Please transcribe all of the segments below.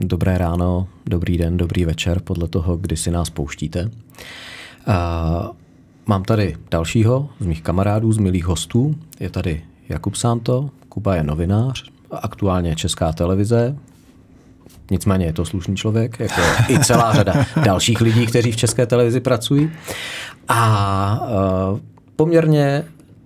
Dobré ráno, dobrý den, dobrý večer, podle toho, kdy si nás pouštíte. A mám tady dalšího z mých kamarádů, z milých hostů. Je tady Jakub Santo, Kuba je novinář, aktuálně Česká televize, Nicméně je to slušný člověk, jako i celá řada dalších lidí, kteří v České televizi pracují. A uh, poměrně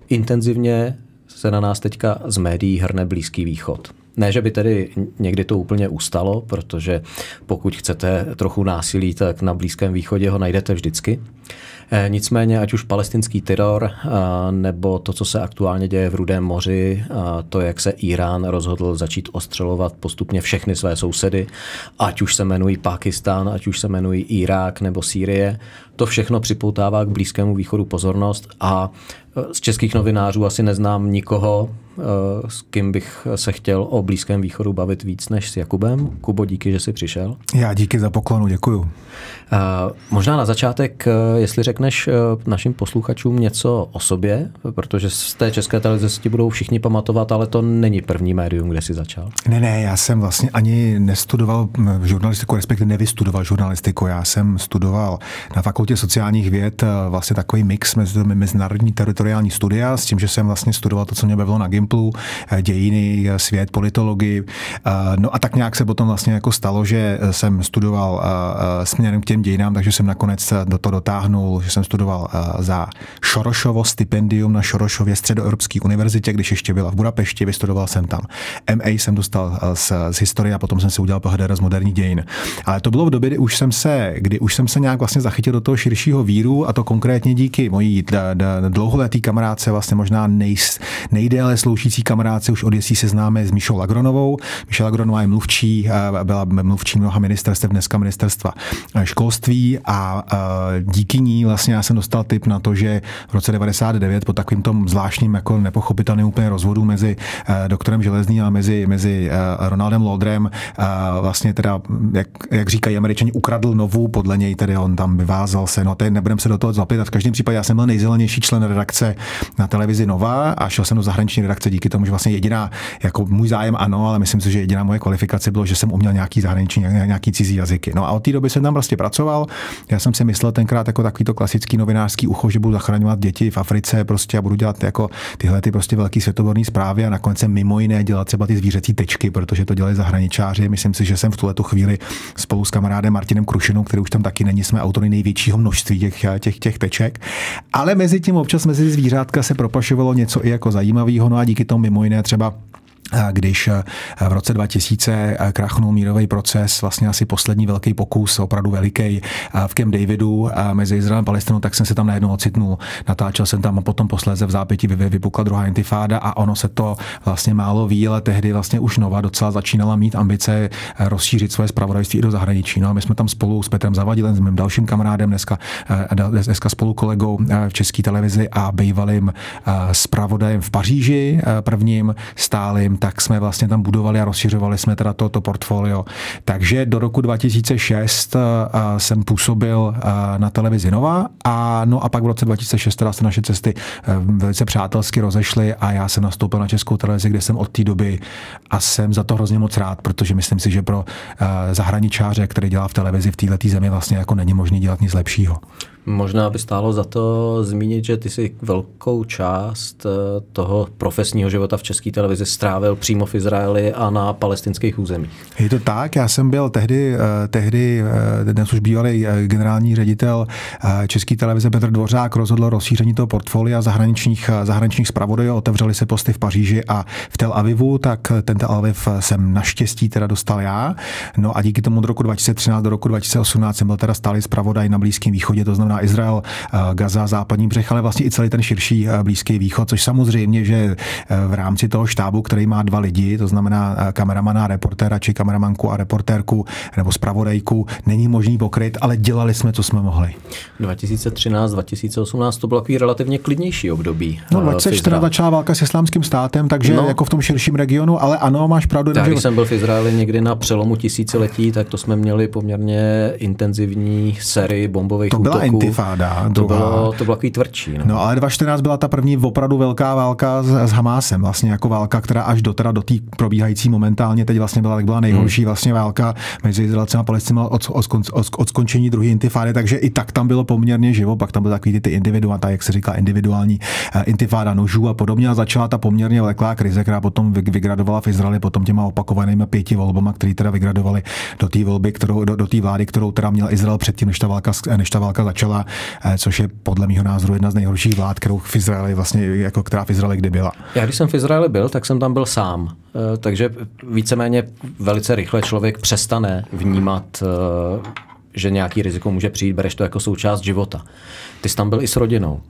intenzivně se na nás teďka z médií hrne Blízký východ. Ne, že by tedy někdy to úplně ustalo, protože pokud chcete trochu násilí, tak na Blízkém východě ho najdete vždycky. Eh, nicméně, ať už palestinský teror, eh, nebo to, co se aktuálně děje v Rudém moři, eh, to, jak se Irán rozhodl začít ostřelovat postupně všechny své sousedy, ať už se jmenují Pakistán, ať už se jmenují Irák nebo Sýrie, to všechno připoutává k Blízkému východu pozornost a z českých novinářů asi neznám nikoho, Eh, s kým bych se chtěl o Blízkém východu bavit víc než s Jakubem. Kubo, díky, že jsi přišel. Já díky za poklonu, děkuju. Eh, možná na začátek, jestli řekneš našim posluchačům něco o sobě, protože z té české televize si ti budou všichni pamatovat, ale to není první médium, kde jsi začal. Ne, ne, já jsem vlastně ani nestudoval žurnalistiku, respektive nevystudoval žurnalistiku. Já jsem studoval na fakultě sociálních věd vlastně takový mix mezi mezinárodní teritoriální studia s tím, že jsem vlastně studoval to, co mě bavilo na Gimplu, eh, dějiny, eh, svět, politologii. Eh, no a tak nějak se potom vlastně jako stalo, že jsem studoval směrem k těm dějinám, takže jsem nakonec do toho dotáhnul, že jsem studoval za Šorošovo stipendium na Šorošově středoevropské univerzitě, když ještě byla v Budapešti, vystudoval jsem tam. MA jsem dostal z, z historie a potom jsem si udělal PhD z moderních dějin. Ale to bylo v době, kdy už jsem se, kdy už jsem se nějak vlastně zachytil do toho širšího víru a to konkrétně díky mojí dlouholetý kamarádce, vlastně možná nej, nejdéle sloužící kamarádce už od se známe s Mišou Lagronovou. Mišela Lagronová je mluvčí, byla mluvčí mnoha ministerstev, dneska ministerstva školství a díky ní vlastně já jsem dostal tip na to, že v roce 99 po takovým tom zvláštním jako nepochopitelným úplně rozvodu mezi doktorem Železný a mezi, mezi Ronaldem Lodrem vlastně teda, jak, jak říkají američani, ukradl novou, podle něj tedy on tam vyvázal se, no teď nebudem se do toho zapět. V každém případě já jsem byl nejzelenější člen redakce na televizi Nova a šel jsem do zahraniční redakce díky tomu, že vlastně jediná, jako můj zájem ano, ale myslím si, že jediná moje kvalifikace bylo, že jsem uměl nějaký zahraniční, nějaký cizí jazyky. No a od té doby jsem tam prostě pracoval. Já jsem si myslel tenkrát jako takový to klasický novinářský ucho, že budu zachraňovat děti v Africe prostě a budu dělat jako tyhle ty prostě velký světoborný zprávy a nakonec jsem mimo jiné dělat třeba ty zvířecí tečky, protože to dělají zahraničáři. Myslím si, že jsem v tuhle tu chvíli spolu s kamarádem Martinem Krušinou, který už tam taky není, jsme autory největšího množství těch, těch, těch teček. Ale mezi tím občas mezi zvířátka se propašovalo něco i jako zajímavého, no a díky tomu mimo jiné třeba když eh, v roce 2000 eh, krachnul mírový proces, vlastně asi poslední velký pokus, opravdu veliký eh, v Camp Davidu mezi Izraelem a Palestinou, tak jsem se tam najednou ocitnul. Natáčel jsem tam a potom posléze v zápětí vypukla druhá intifáda a ono se to vlastně málo ví, ale tehdy vlastně už Nova docela začínala mít ambice rozšířit svoje spravodajství i do zahraničí. No a my jsme tam spolu s Petrem Zavadilem, s mým dalším kamarádem, dneska, dneska spolu kolegou v České televizi a bývalým zpravodajem v Paříži, prvním stálým tak jsme vlastně tam budovali a rozšiřovali jsme teda toto portfolio. Takže do roku 2006 uh, jsem působil uh, na televizi Nova a no a pak v roce 2006 teda se naše cesty velice přátelsky rozešly a já jsem nastoupil na Českou televizi, kde jsem od té doby a jsem za to hrozně moc rád, protože myslím si, že pro zahraničáře, který dělá v televizi v této zemi vlastně jako není možné dělat nic lepšího. Možná by stálo za to zmínit, že ty si velkou část eh, toho profesního života v české televizi strávil přímo v Izraeli a na palestinských územích. Je to tak, já jsem byl tehdy, eh, tehdy eh, dnes už bývalý generální ředitel české televize Petr Dvořák rozhodl rozšíření toho portfolia zahraničních, zahraničních zpravodajů, otevřeli se posty v Paříži a v Tel Avivu, tak ten Tel Aviv jsem naštěstí teda dostal já. No a díky tomu od roku 2013 do roku 2018 jsem byl teda stálý zpravodaj na Blízkém východě, to znamená na Izrael, eh, Gaza, západní břeh, ale vlastně i celý ten širší eh, Blízký východ, což samozřejmě, že eh, v rámci toho štábu, který má dva lidi, to znamená kameramana a reportéra, či kameramanku a reportérku nebo zpravodajku, není možný pokryt, ale dělali jsme, co jsme mohli. 2013, 2018 to bylo takový relativně klidnější období. No 2014 začala válka s islámským státem, takže no. jako v tom širším regionu, ale ano, máš pravdu. Tak, když jsem byl v Izraeli někdy na přelomu tisíciletí, tak to jsme měli poměrně intenzivní sérii bombových to útoků. Intifáda. To bylo, to bylo takový tvrdší. No. no ale 2014 byla ta první opravdu velká válka s, s Hamásem, vlastně jako válka, která až do teda do té probíhající momentálně teď vlastně byla, tak byla nejhorší hmm. vlastně válka mezi Izraelcem a Palestinou od, od, od, od, skončení druhé intifády, takže i tak tam bylo poměrně živo, pak tam byly takový ty, ty individuální, jak se říká, individuální uh, intifáda nožů a podobně a začala ta poměrně vleklá krize, která potom vygradovala v Izraeli potom těma opakovanými pěti volbama, které teda vygradovali do té volby, kterou, do, do té vlády, kterou teda měl Izrael předtím, než ta válka, než ta válka začala, uh, což je podle mého názoru jedna z nejhorších vlád, kterou v Izraeli vlastně, jako která v Izraeli kdy byla. Já když jsem v Izraeli byl, tak jsem tam byl sám. Eh, takže víceméně velice rychle člověk přestane vnímat že nějaký riziko může přijít, bereš to jako součást života. Ty jsi tam byl i s rodinou.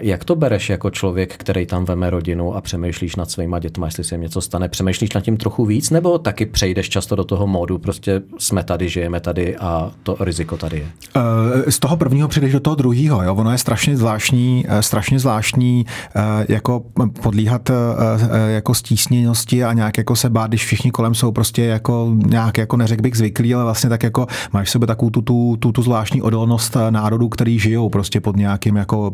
Jak to bereš jako člověk, který tam veme rodinu a přemýšlíš nad svýma dětma, jestli se jim něco stane? Přemýšlíš nad tím trochu víc, nebo taky přejdeš často do toho módu, prostě jsme tady, žijeme tady a to riziko tady je? Z toho prvního přijdeš do toho druhého. Jo? Ono je strašně zvláštní, eh, strašně zvláštní eh, jako podlíhat eh, jako stísněnosti a nějak jako se bát, když všichni kolem jsou prostě jako nějak, jako neřekl bych zvyklí, ale vlastně tak jako máš v sebe takovou tu, tu, tu, tu zvláštní odolnost národů, který žijou prostě pod nějakým jako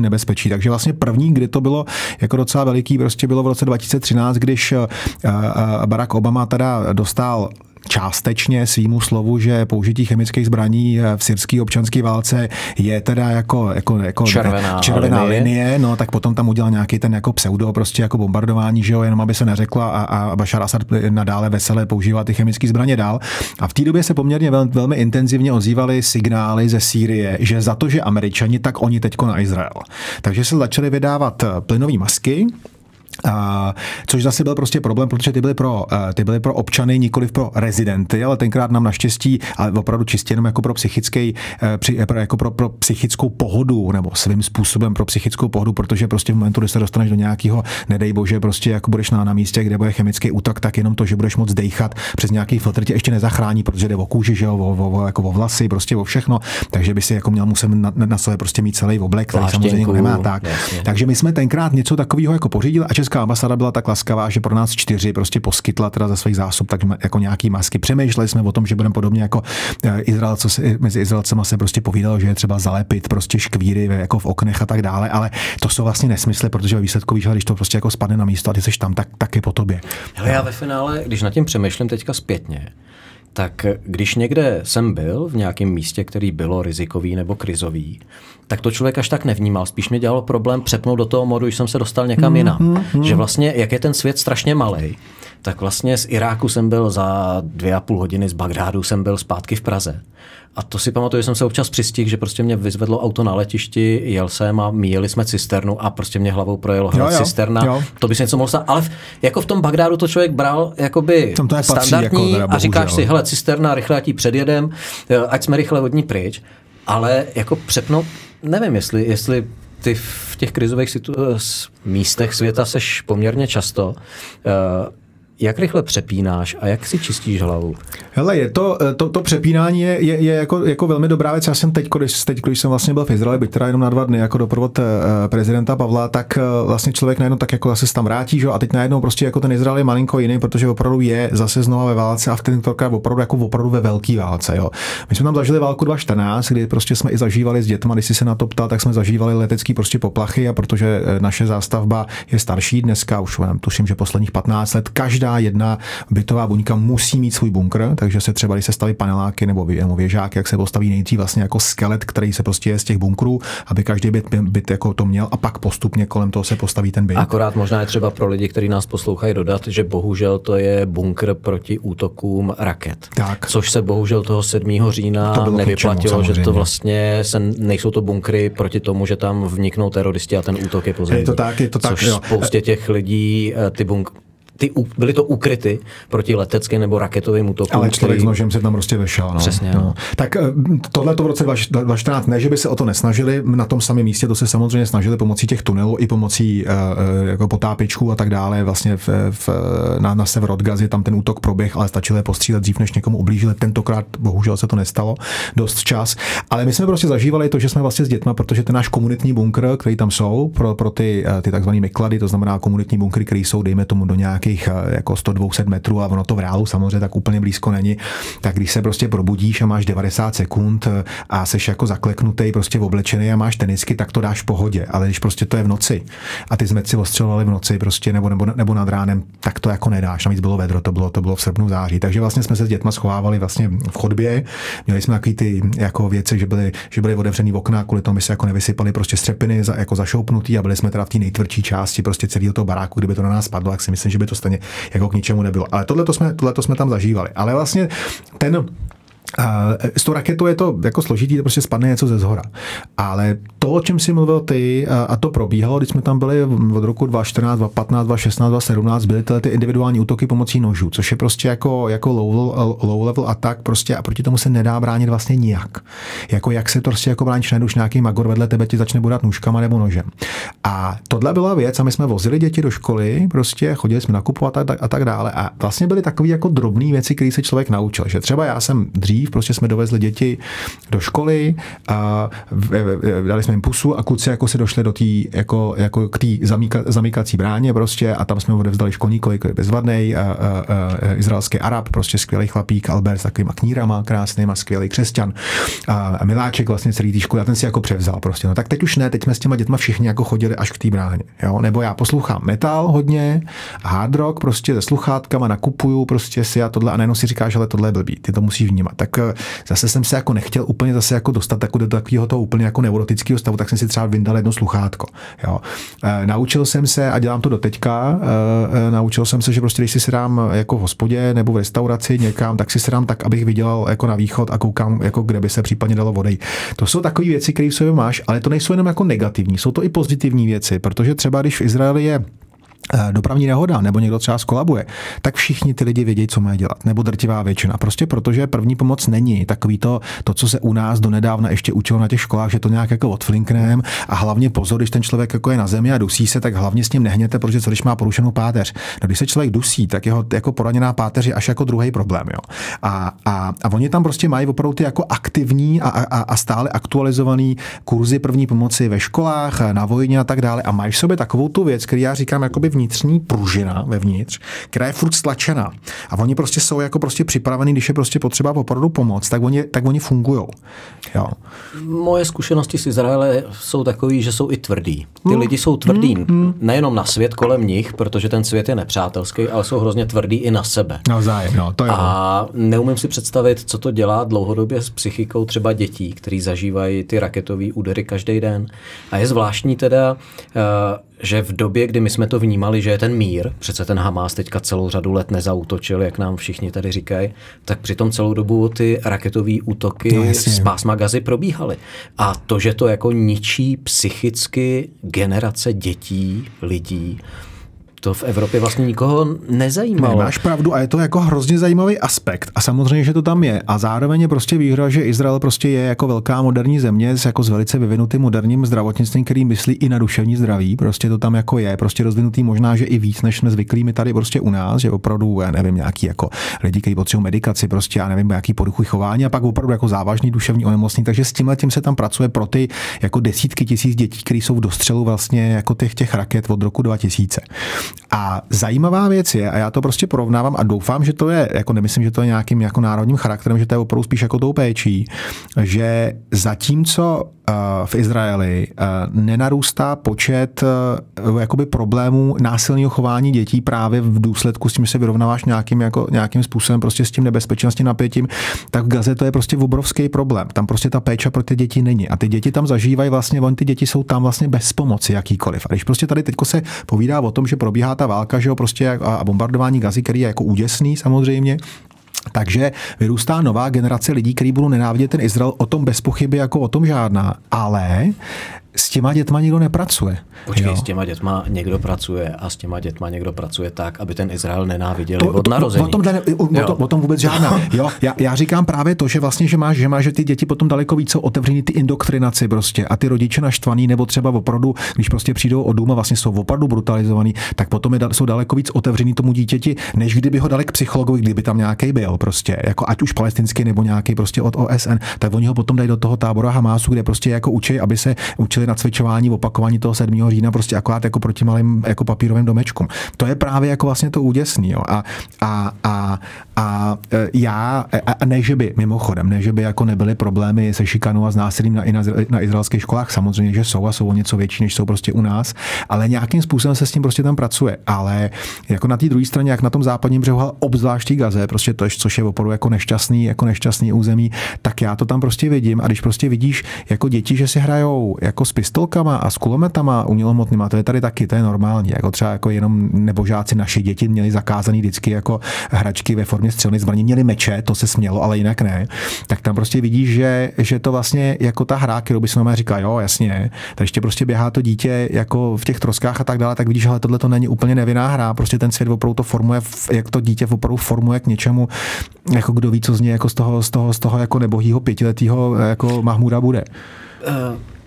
permanentním nebezpečí. Takže vlastně první, kdy to bylo jako docela veliký, prostě bylo v roce 2013, když eh, eh, Barack Obama teda dostal částečně svýmu slovu, že použití chemických zbraní eh, v syrské občanské válce je teda jako, jako, jako červená, červená linie. linie. no tak potom tam udělal nějaký ten jako pseudo, prostě jako bombardování, že jo, jenom aby se neřekla a, a Bashar Assad nadále veselé používá ty chemické zbraně dál. A v té době se poměrně vel, velmi intenzivně ozývaly signály ze Sýrie, že za to, že američani, tak oni teďko na Izrael. Takže se začaly vydávat plynové masky, a, což zase byl prostě problém, protože ty byly pro, eh, ty byly pro občany, nikoli pro rezidenty, ale tenkrát nám naštěstí, ale opravdu čistě jenom jako pro psychický, eh, eh, jako pro, pro psychickou pohodu, nebo svým způsobem pro psychickou pohodu, protože prostě v momentu, kdy se dostaneš do nějakého, nedej bože, prostě jako budeš na, na místě, kde bude chemický útok, tak jenom to, že budeš moc dejchat přes nějaký filtr tě ještě nezachrání, protože jde o kůži, že jo, o, o, o, jako o vlasy, prostě o všechno, takže by si jako měl musel na, na, na sebe prostě mít celý oblek, který samozřejmě nemá tak. Jasně. Takže my jsme tenkrát něco takového jako pořídili a česká ambasáda byla tak laskavá, že pro nás čtyři prostě poskytla teda ze svých zásob tak jako nějaký masky. Přemýšleli jsme o tom, že budeme podobně jako eh, Izraelce, mezi Izraelcema se prostě povídalo, že je třeba zalepit prostě škvíry jako v oknech a tak dále, ale to jsou vlastně nesmysly, protože ve výsledku víš, když to prostě jako spadne na místo a ty jsi tam, tak, tak je po tobě. Hele, já ve finále, když nad tím přemýšlím teďka zpětně, tak když někde jsem byl v nějakém místě, který bylo rizikový nebo krizový, tak to člověk až tak nevnímal. Spíš mě dělalo problém přepnout do toho modu, když jsem se dostal někam jinam. Mm-hmm. Že vlastně, jak je ten svět strašně malý, tak vlastně z Iráku jsem byl za dvě a půl hodiny, z Bagrádu jsem byl zpátky v Praze. A to si pamatuju, že jsem se občas přistihl, že prostě mě vyzvedlo auto na letišti, jel jsem a míjeli jsme cisternu a prostě mě hlavou projelo hrad cisterna. Jo. To by se něco mohlo stát. Ale v, jako v tom Bagdádu to člověk bral jakoby Tam to je standardní jako teda, a říkáš si, hele, cisterna, rychle ti předjedem, ať jsme rychle od ní pryč. Ale jako přepnout, nevím, jestli, jestli ty v těch krizových situ- místech světa seš poměrně často. Uh, jak rychle přepínáš a jak si čistíš hlavu? Hele, je to, eh, to, to přepínání je, je, je jako, jako, velmi dobrá věc. Já jsem teď, když, teď, když jsem vlastně byl v Izraeli, byť teda jenom na dva dny jako doprovod eh, prezidenta Pavla, tak eh, vlastně člověk najednou tak jako zase tam vrátí, že? a teď najednou prostě jako ten Izrael je malinko jiný, protože opravdu je zase znova ve válce a v ten opravdu jako opravdu ve velké válce. Jo. My jsme tam zažili válku 2014, kdy prostě jsme i zažívali s dětmi, když si se na to ptal, tak jsme zažívali letecký prostě poplachy a protože naše zástavba je starší dneska, už tuším, že posledních 15 let, každá každá jedna bytová buňka musí mít svůj bunkr, takže se třeba, když se staví paneláky nebo, věžáky, jak se postaví nejdřív vlastně jako skelet, který se prostě je z těch bunkrů, aby každý byt, byt jako to měl a pak postupně kolem toho se postaví ten byt. Akorát možná je třeba pro lidi, kteří nás poslouchají, dodat, že bohužel to je bunkr proti útokům raket. Tak. Což se bohužel toho 7. října to nevyplatilo, čemu, že to vlastně se, nejsou to bunkry proti tomu, že tam vniknou teroristi a ten útok je pozemní. Je to tak, je to tak. Což jo. spoustě těch lidí eh, ty bunk, ty, byly to ukryty proti leteckým nebo raketovým útokům. Ale člověk který... s nožem se tam prostě vešel. No. Přesně. No. No. Tak eh, tohle to v roce 2014, ne, že by se o to nesnažili, na tom samém místě to se samozřejmě snažili pomocí těch tunelů i pomocí uh, jako potápičků a tak dále. Vlastně v, v, na, na sever od Gazy tam ten útok proběh, ale stačilo je postřílet dřív, než někomu ublížili. Tentokrát bohužel se to nestalo dost čas. Ale my jsme prostě zažívali to, že jsme vlastně s dětma, protože ten náš komunitní bunkr, který tam jsou pro, pro ty, ty takzvané myklady, to znamená komunitní bunkry, které jsou, dejme tomu, do nějakých jako 100-200 metrů a ono to v reálu samozřejmě tak úplně blízko není, tak když se prostě probudíš a máš 90 sekund a seš jako zakleknutý, prostě oblečený a máš tenisky, tak to dáš v pohodě. Ale když prostě to je v noci a ty jsme si ostřelovali v noci prostě nebo, nebo, nebo nad ránem, tak to jako nedáš. Navíc bylo vedro, to bylo, to bylo v srpnu, září. Takže vlastně jsme se s dětma schovávali vlastně v chodbě. Měli jsme takový ty jako věci, že byly, že byly otevřený okna, kvůli tomu se jako nevysypaly prostě střepiny za, jako zašoupnutý a byli jsme teda v té nejtvrdší části prostě celého toho baráku, kdyby to na nás padlo, tak si myslím, že by to stejně jako k ničemu nebylo. Ale tohle jsme, tohle jsme tam zažívali. Ale vlastně ten s tou raketou je to jako složitý, to prostě spadne něco ze zhora. Ale to, o čem si mluvil ty, a to probíhalo, když jsme tam byli od roku 2014, 2015, 2016, 2017, byly tyhle ty individuální útoky pomocí nožů, což je prostě jako, jako low, low level atak prostě a proti tomu se nedá bránit vlastně nijak. Jako jak se to prostě jako bráníš, už nějaký magor vedle tebe ti začne bodat nůžkama nebo nožem. A tohle byla věc a my jsme vozili děti do školy, prostě chodili jsme nakupovat a tak, a tak dále. A vlastně byly takové jako drobné věci, které se člověk naučil. Že třeba já jsem dřív dřív, prostě jsme dovezli děti do školy a dali jsme jim pusu a kluci jako se došli do tý, jako, jako k té zamíka, zamykací bráně prostě a tam jsme odevzdali školníkovi, který bezvadný, a, a, a, izraelský Arab, prostě skvělý chlapík, Albert s takovýma knírama krásnýma, skvělý křesťan a, a miláček vlastně celý té školy a ten si jako převzal prostě. No tak teď už ne, teď jsme s těma dětma všichni jako chodili až k té bráně, jo? nebo já poslouchám metal hodně, hard rock prostě se sluchátkama, nakupuju prostě si a tohle a najednou si říkáš, ale tohle je blbý, ty to musíš vnímat. Tak tak eh, zase jsem se jako nechtěl úplně zase jako dostat jako do takového toho úplně jako neurotického stavu, tak jsem si třeba vyndal jedno sluchátko. Jo. E, naučil jsem se, a dělám to do teďka, e, naučil jsem se, že prostě když si se dám jako v hospodě nebo v restauraci někam, tak si se dám tak, abych viděl jako na východ a koukám, jako kde by se případně dalo vody. To jsou takové věci, které v sobě máš, ale to nejsou jenom jako negativní, jsou to i pozitivní věci, protože třeba když v Izraeli je Eh, dopravní nehoda nebo někdo třeba skolabuje, tak všichni ty lidi vědí, co mají dělat, nebo drtivá většina. Prostě protože první pomoc není takový to, to co se u nás donedávna ještě učilo na těch školách, že to nějak jako odflinknem a hlavně pozor, když ten člověk jako je na zemi a dusí se, tak hlavně s ním nehněte, protože co když má porušenou páteř. No, když se člověk dusí, tak jeho jako poraněná páteř je až jako druhý problém. Jo. A, a, a, oni tam prostě mají opravdu ty jako aktivní a, a, a stále aktualizovaný kurzy první pomoci ve školách, na vojně a tak dále. A máš sobě takovou tu věc, který já říkám jakoby v vnitřní pružina vevnitř, která je furt stlačená. A oni prostě jsou jako prostě připravení, když je prostě potřeba opravdu pomoc, tak oni, tak oni fungují. Jo. Moje zkušenosti z Izraele jsou takové, že jsou i tvrdý. Ty mm. lidi jsou tvrdý mm. mm. nejenom na svět kolem nich, protože ten svět je nepřátelský, ale jsou hrozně tvrdý i na sebe. No, zájem, no, to je A neumím si představit, co to dělá dlouhodobě s psychikou třeba dětí, kteří zažívají ty raketové údery každý den. A je zvláštní teda, uh, že v době, kdy my jsme to vnímali, že je ten mír, přece ten Hamas teďka celou řadu let nezautočil, jak nám všichni tady říkají, tak přitom celou dobu ty raketové útoky no, z pásma gazy probíhaly. A to, že to jako ničí psychicky generace dětí, lidí, to v Evropě vlastně nikoho nezajímalo. Máš pravdu a je to jako hrozně zajímavý aspekt. A samozřejmě, že to tam je. A zároveň je prostě výhra, že Izrael prostě je jako velká moderní země s jako s velice vyvinutým moderním zdravotnictvím, který myslí i na duševní zdraví. Prostě to tam jako je. Prostě rozvinutý možná, že i víc, než jsme zvyklí my tady prostě u nás, že opravdu, já nevím, nějaký jako lidi, kteří potřebují medikaci, prostě já nevím, nějaký poruchy chování a pak opravdu jako závažný duševní onemocnění. Takže s tímhle tím se tam pracuje pro ty jako desítky tisíc dětí, které jsou v dostřelu vlastně jako těch, těch raket od roku 2000. A zajímavá věc je, a já to prostě porovnávám a doufám, že to je, jako nemyslím, že to je nějakým jako národním charakterem, že to je opravdu spíš jako tou péčí, že zatímco v Izraeli uh, nenarůstá počet uh, jakoby problémů násilného chování dětí právě v důsledku s tím, že se vyrovnáváš nějakým, jako, nějakým způsobem prostě s tím tím napětím, tak v Gaze to je prostě obrovský problém. Tam prostě ta péče pro ty děti není. A ty děti tam zažívají vlastně, oni ty děti jsou tam vlastně bez pomoci jakýkoliv. A když prostě tady teďko se povídá o tom, že probíhá ta válka, že jo, prostě a bombardování gazy, který je jako úděsný samozřejmě, takže vyrůstá nová generace lidí, kteří budou nenávidět ten Izrael, o tom bez pochyby jako o tom žádná. Ale s těma dětma nikdo nepracuje. Počkej, jo? s těma dětma někdo pracuje a s těma dětma někdo pracuje tak, aby ten Izrael nenáviděli to, od narození. O tom, jde, o, o, tom, o tom vůbec žádná. Jo, já, já, říkám právě to, že vlastně, že máš, že máš že ty děti potom daleko více otevřený ty indoktrinaci prostě a ty rodiče naštvaný nebo třeba opravdu, když prostě přijdou od důma, vlastně jsou opravdu brutalizovaný, tak potom je, jsou daleko víc otevřený tomu dítěti, než kdyby ho dali k psychologovi, kdyby tam nějaký byl prostě, jako ať už palestinský nebo nějaký prostě od OSN, tak oni ho potom dají do toho tábora Hamásu, kde prostě jako učí, aby se učili na cvičování, opakování toho 7. října, prostě akorát jako proti malým jako papírovým domečkům. To je právě jako vlastně to úděsný. Jo. A, a, a, a e, já, a ne, že by, mimochodem, ne, že by jako nebyly problémy se šikanou a s násilím na, na, na izraelských školách, samozřejmě, že jsou a jsou o něco větší, než jsou prostě u nás, ale nějakým způsobem se s tím prostě tam pracuje. Ale jako na té druhé straně, jak na tom západním břehu, obzvláště Gaze, prostě to, což je opravdu jako nešťastný, jako nešťastný území, tak já to tam prostě vidím. A když prostě vidíš jako děti, že si hrajou jako s pistolkama a s kulometama umělomotnýma, to je tady taky, to je normální. Jako třeba jako jenom nebožáci naši děti měli zakázaný vždycky jako hračky ve formě střelných zbraní, měli meče, to se smělo, ale jinak ne. Tak tam prostě vidíš, že, že to vlastně jako ta hra, kterou by se nám říká, jo, jasně, tak ještě prostě běhá to dítě jako v těch troskách a tak dále, tak vidíš, že tohle to není úplně nevinná hra, prostě ten svět opravdu to formuje, jak to dítě opravdu formuje k něčemu, jako kdo ví, co z něj jako z toho, z toho, z toho jako nebohýho pětiletého jako Mahmuda bude. Uh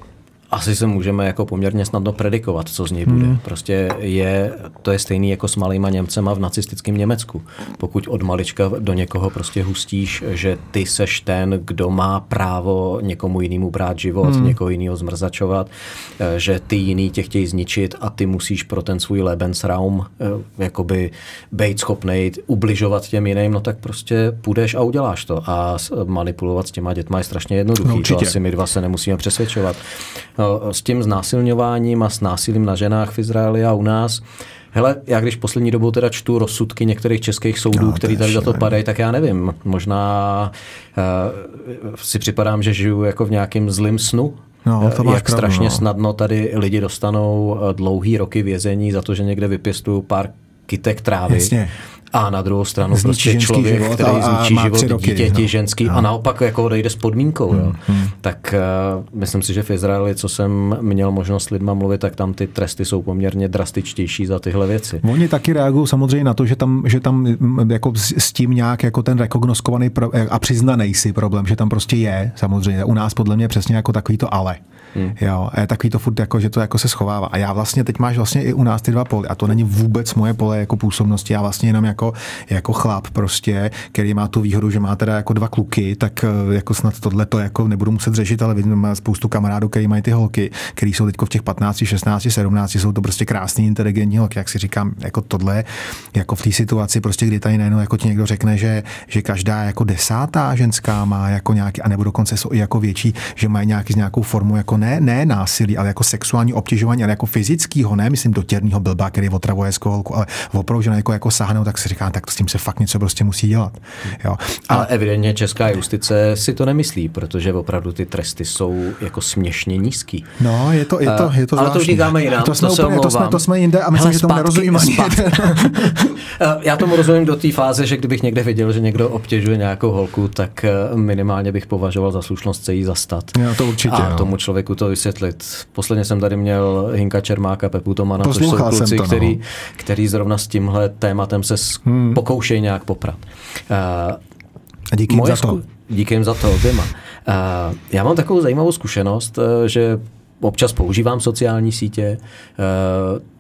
asi se můžeme jako poměrně snadno predikovat, co z něj bude. Hmm. Prostě je, to je stejný jako s malýma Němcema v nacistickém Německu. Pokud od malička do někoho prostě hustíš, že ty seš ten, kdo má právo někomu jinému brát život, hmm. někoho jiného zmrzačovat, eh, že ty jiný tě chtějí zničit a ty musíš pro ten svůj Lebensraum eh, jakoby být schopný ubližovat těm jiným, no tak prostě půjdeš a uděláš to. A manipulovat s těma dětma je strašně jednoduchý. No, to asi my dva se nemusíme přesvědčovat s tím znásilňováním a s násilím na ženách v Izraeli a u nás. Hele, já když poslední dobou teda čtu rozsudky některých českých soudů, no, který tady za to padají, tak já nevím. Možná uh, si připadám, že žiju jako v nějakém zlým snu, No, to máš jak pravdu, strašně no. snadno tady lidi dostanou eh, dlouhý roky vězení za to, že někde vypěstují pár kytek trávy. Jasně a na druhou stranu zničí prostě člověk, život který a, zničí a život roky, dítěti no. ženský no. a naopak jako odejde s podmínkou. Hmm, jo. Hmm. Tak uh, myslím si, že v Izraeli, co jsem měl možnost s lidma mluvit, tak tam ty tresty jsou poměrně drastičtější za tyhle věci. Oni taky reagují samozřejmě na to, že tam, že tam mm, jako s tím nějak jako ten rekognoskovaný a přiznaný si problém, že tam prostě je samozřejmě. U nás podle mě přesně jako takový to ale. Hmm. Jo, a je takový to furt, jako, že to jako se schovává. A já vlastně teď máš vlastně i u nás ty dva pole. A to není vůbec moje pole jako působnosti. Já vlastně jenom jako, jako chlap prostě, který má tu výhodu, že má teda jako dva kluky, tak eh, jako snad tohle to jako nebudu muset řešit, ale vidím, má spoustu kamarádů, který mají ty holky, který jsou teď v těch 15, 16, 17, jsou to prostě krásný, inteligentní holky. Jak si říkám, jako tohle, jako v té situaci, prostě kdy tady najednou jako ti někdo řekne, že, že každá jako desátá ženská má jako nějaký, a nebo dokonce jsou i jako větší, že mají nějaký, nějakou formu jako ne, ne násilí, ale jako sexuální obtěžování, ale jako fyzického, ne myslím dotěrného blba, který otravuje holku, ale opravdu, že jako, jako sáhnou, tak si říká, tak s tím se fakt něco prostě musí dělat. Jo. A, ale evidentně česká justice si to nemyslí, protože opravdu ty tresty jsou jako směšně nízký. No, je to, je to, je to Ale to říkáme jinam, to, jsme to, úplně, to, jsme, to jsme jinde a myslím, Hele, že tomu nerozumím ani Já tomu rozumím do té fáze, že kdybych někde viděl, že někdo obtěžuje nějakou holku, tak eh, minimálně bych považoval za slušnost se jí zastat. Já to určitě. A no. tomu člověku to vysvětlit. Posledně jsem tady měl Hinka Čermáka, Pepu Tomana, což jsou kluci, to, no. který, který zrovna s tímhle tématem se hmm. pokoušejí nějak poprat. Uh, a díky jim za to. Díky jim za to oběma. Uh, já mám takovou zajímavou zkušenost, uh, že občas používám sociální sítě.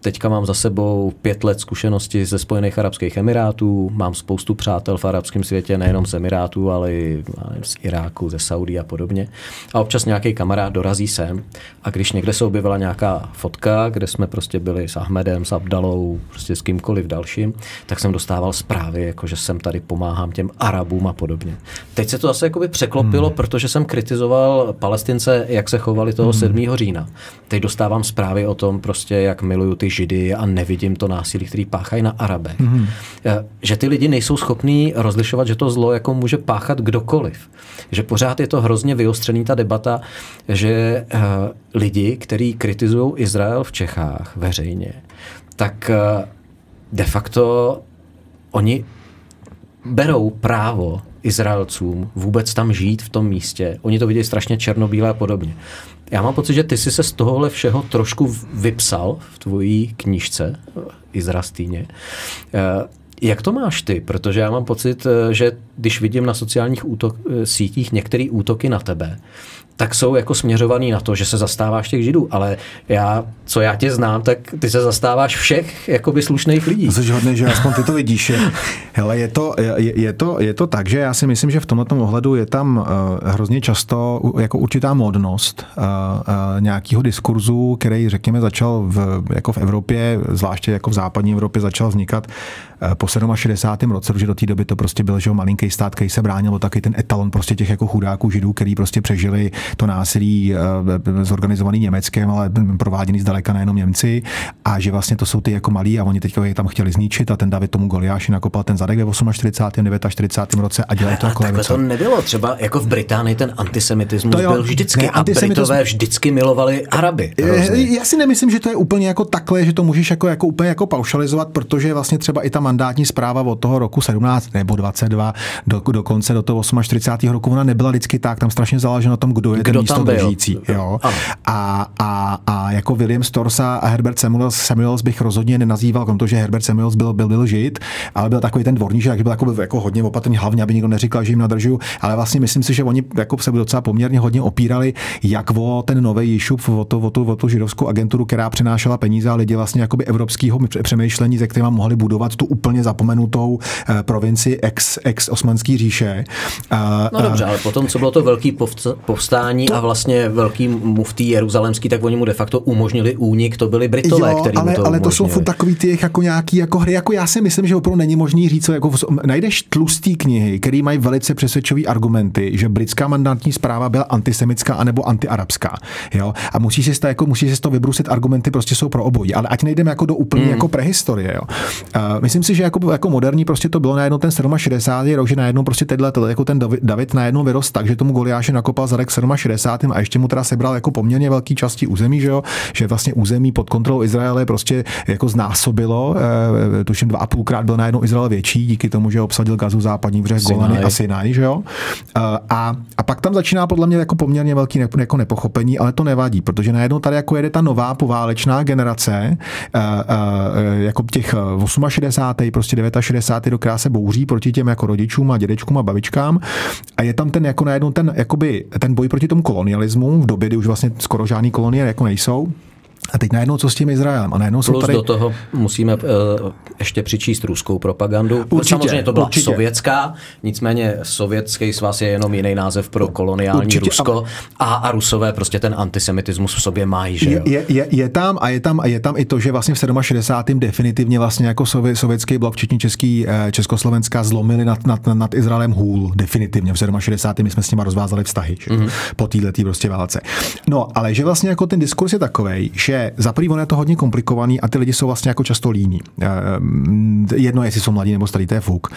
Teďka mám za sebou pět let zkušenosti ze Spojených Arabských Emirátů, mám spoustu přátel v arabském světě, nejenom z Emirátů, ale i z Iráku, ze Saudí a podobně. A občas nějaký kamarád dorazí sem a když někde se objevila nějaká fotka, kde jsme prostě byli s Ahmedem, s Abdalou, prostě s kýmkoliv dalším, tak jsem dostával zprávy, jako že jsem tady pomáhám těm Arabům a podobně. Teď se to zase jakoby překlopilo, hmm. protože jsem kritizoval Palestince, jak se chovali toho hmm. 7. října. Teď dostávám zprávy o tom, prostě, jak miluju ty židy a nevidím to násilí, který páchají na Arabech. Mm-hmm. Že ty lidi nejsou schopní rozlišovat, že to zlo jako může páchat kdokoliv. Že pořád je to hrozně vyostřený ta debata, že uh, lidi, kteří kritizují Izrael v Čechách veřejně, tak uh, de facto oni berou právo Izraelcům vůbec tam žít v tom místě. Oni to vidějí strašně černobílé a podobně. Já mám pocit, že ty jsi se z tohohle všeho trošku vypsal v tvojí knížce Izrastýně. Eh, jak to máš ty? Protože já mám pocit, eh, že když vidím na sociálních útok, eh, sítích některé útoky na tebe, tak jsou jako směřovaný na to, že se zastáváš těch židů, ale já, co já tě znám, tak ty se zastáváš všech jakoby slušných lidí. Jsi hodný, že aspoň ty to vidíš. Hele, je to, je, je, to, je to tak, že já si myslím, že v tomto ohledu je tam uh, hrozně často jako určitá modnost uh, uh, nějakého diskurzu, který, řekněme, začal v, jako v Evropě, zvláště jako v západní Evropě, začal vznikat uh, po 67. roce, protože do té doby to prostě byl, že malinký stát, který se bránil, taky ten etalon prostě těch jako chudáků židů, který prostě přežili to násilí eh, zorganizovaný Německem, ale prováděný zdaleka nejenom Němci a že vlastně to jsou ty jako malí a oni teď je tam chtěli zničit a ten David tomu Goliáši nakopal ten zadek ve 48. 49. roce a dělají to jako takhle to nebylo. Třeba jako v Británii ten antisemitismus to jo, byl vždycky ne, a Britové vždycky milovali Araby. Eh, hrozně. Já si nemyslím, že to je úplně jako takhle, že to můžeš jako, jako úplně jako paušalizovat, protože vlastně třeba i ta mandátní zpráva od toho roku 17 nebo 22 do, do konce do toho 48. roku, ona nebyla vždycky tak, tam strašně záleželo na tom, kdo je kdo ten místo držící. Jo? A, a, a, jako William Storsa a Herbert Samuels, Samuels bych rozhodně nenazýval, krom to, že Herbert Samuels byl, byl, byl žid, ale byl takový ten dvorní, že byl jako, jako hodně opatrný, hlavně, aby nikdo neříkal, že jim nadržuju, ale vlastně myslím si, že oni jako se docela poměrně hodně opírali, jak o ten nový Jišup, o, to, o, tu, o tu židovskou agenturu, která přenášela peníze a lidi vlastně jakoby evropského přemýšlení, ze kterými mohli budovat tu úplně zapomenutou eh, provinci ex, ex osmanský říše. Uh, no dobře, ale potom, co bylo to velký povstání, povstání a vlastně velký muftý jeruzalemský, tak oni mu de facto umožnili únik, to byli Britové, jo, který ale, to ale to jsou furt takový ty jako nějaký jako hry, jako já si myslím, že opravdu není možný říct, jako v, najdeš tlustý knihy, které mají velice přesvědčové argumenty, že britská mandantní zpráva byla antisemická anebo antiarabská. Jo? A musíš si to, jako, musíš si to vybrusit, argumenty prostě jsou pro obojí. Ale ať nejdeme jako do úplně mm. jako prehistorie. Jo? Uh, myslím si, že jako, jako moderní prostě to bylo najednou ten 67. rok, že najednou prostě tenhle, jako ten David, David najednou vyrost tak, že tomu Goliáše nakopal zadek 67. a ještě mu teda sebral jako poměrně velký části území, že, jo? že vlastně území pod kontrolou Izraele prostě jako znásobilo, e, tuším dva a půlkrát byl najednou Izrael větší, díky tomu, že obsadil Gazu západní břeh Golany a Sinai, že jo? E, a, a pak tam začíná podle mě jako poměrně velký ne, jako nepochopení, ale to nevadí, protože najednou tady jako jede ta nová poválečná generace, e, e, jako těch 68. prostě 69. do se bouří proti těm jako rodičům a dědečkům a babičkám a je tam ten jako najednou ten, jakoby, ten boj proti tomu kolonialismu v době, kdy už vlastně skoro žádný kolonie jako nejsou, a teď najednou co s tím Izraelem? A najednou Plus jsou tady... do toho musíme uh, ještě přičíst ruskou propagandu. Určitě, Samozřejmě to byla určitě. sovětská, nicméně sovětský svaz je jenom jiný název pro koloniální určitě. Rusko a, a rusové prostě ten antisemitismus v sobě mají. Že jo? Je, je, je, tam a je tam a je tam i to, že vlastně v 67. definitivně vlastně jako sově, sovětský blok, včetně Český, eh, Československa, zlomili nad, nad, nad Izraelem hůl definitivně. V 67. my jsme s nimi rozvázali vztahy že? Mm-hmm. po této prostě válce. No, ale že vlastně jako ten diskurs je takový, že za prvý je to hodně komplikovaný a ty lidi jsou vlastně jako často líní. Eh, jedno, jestli jsou mladí nebo starý, to je fuk.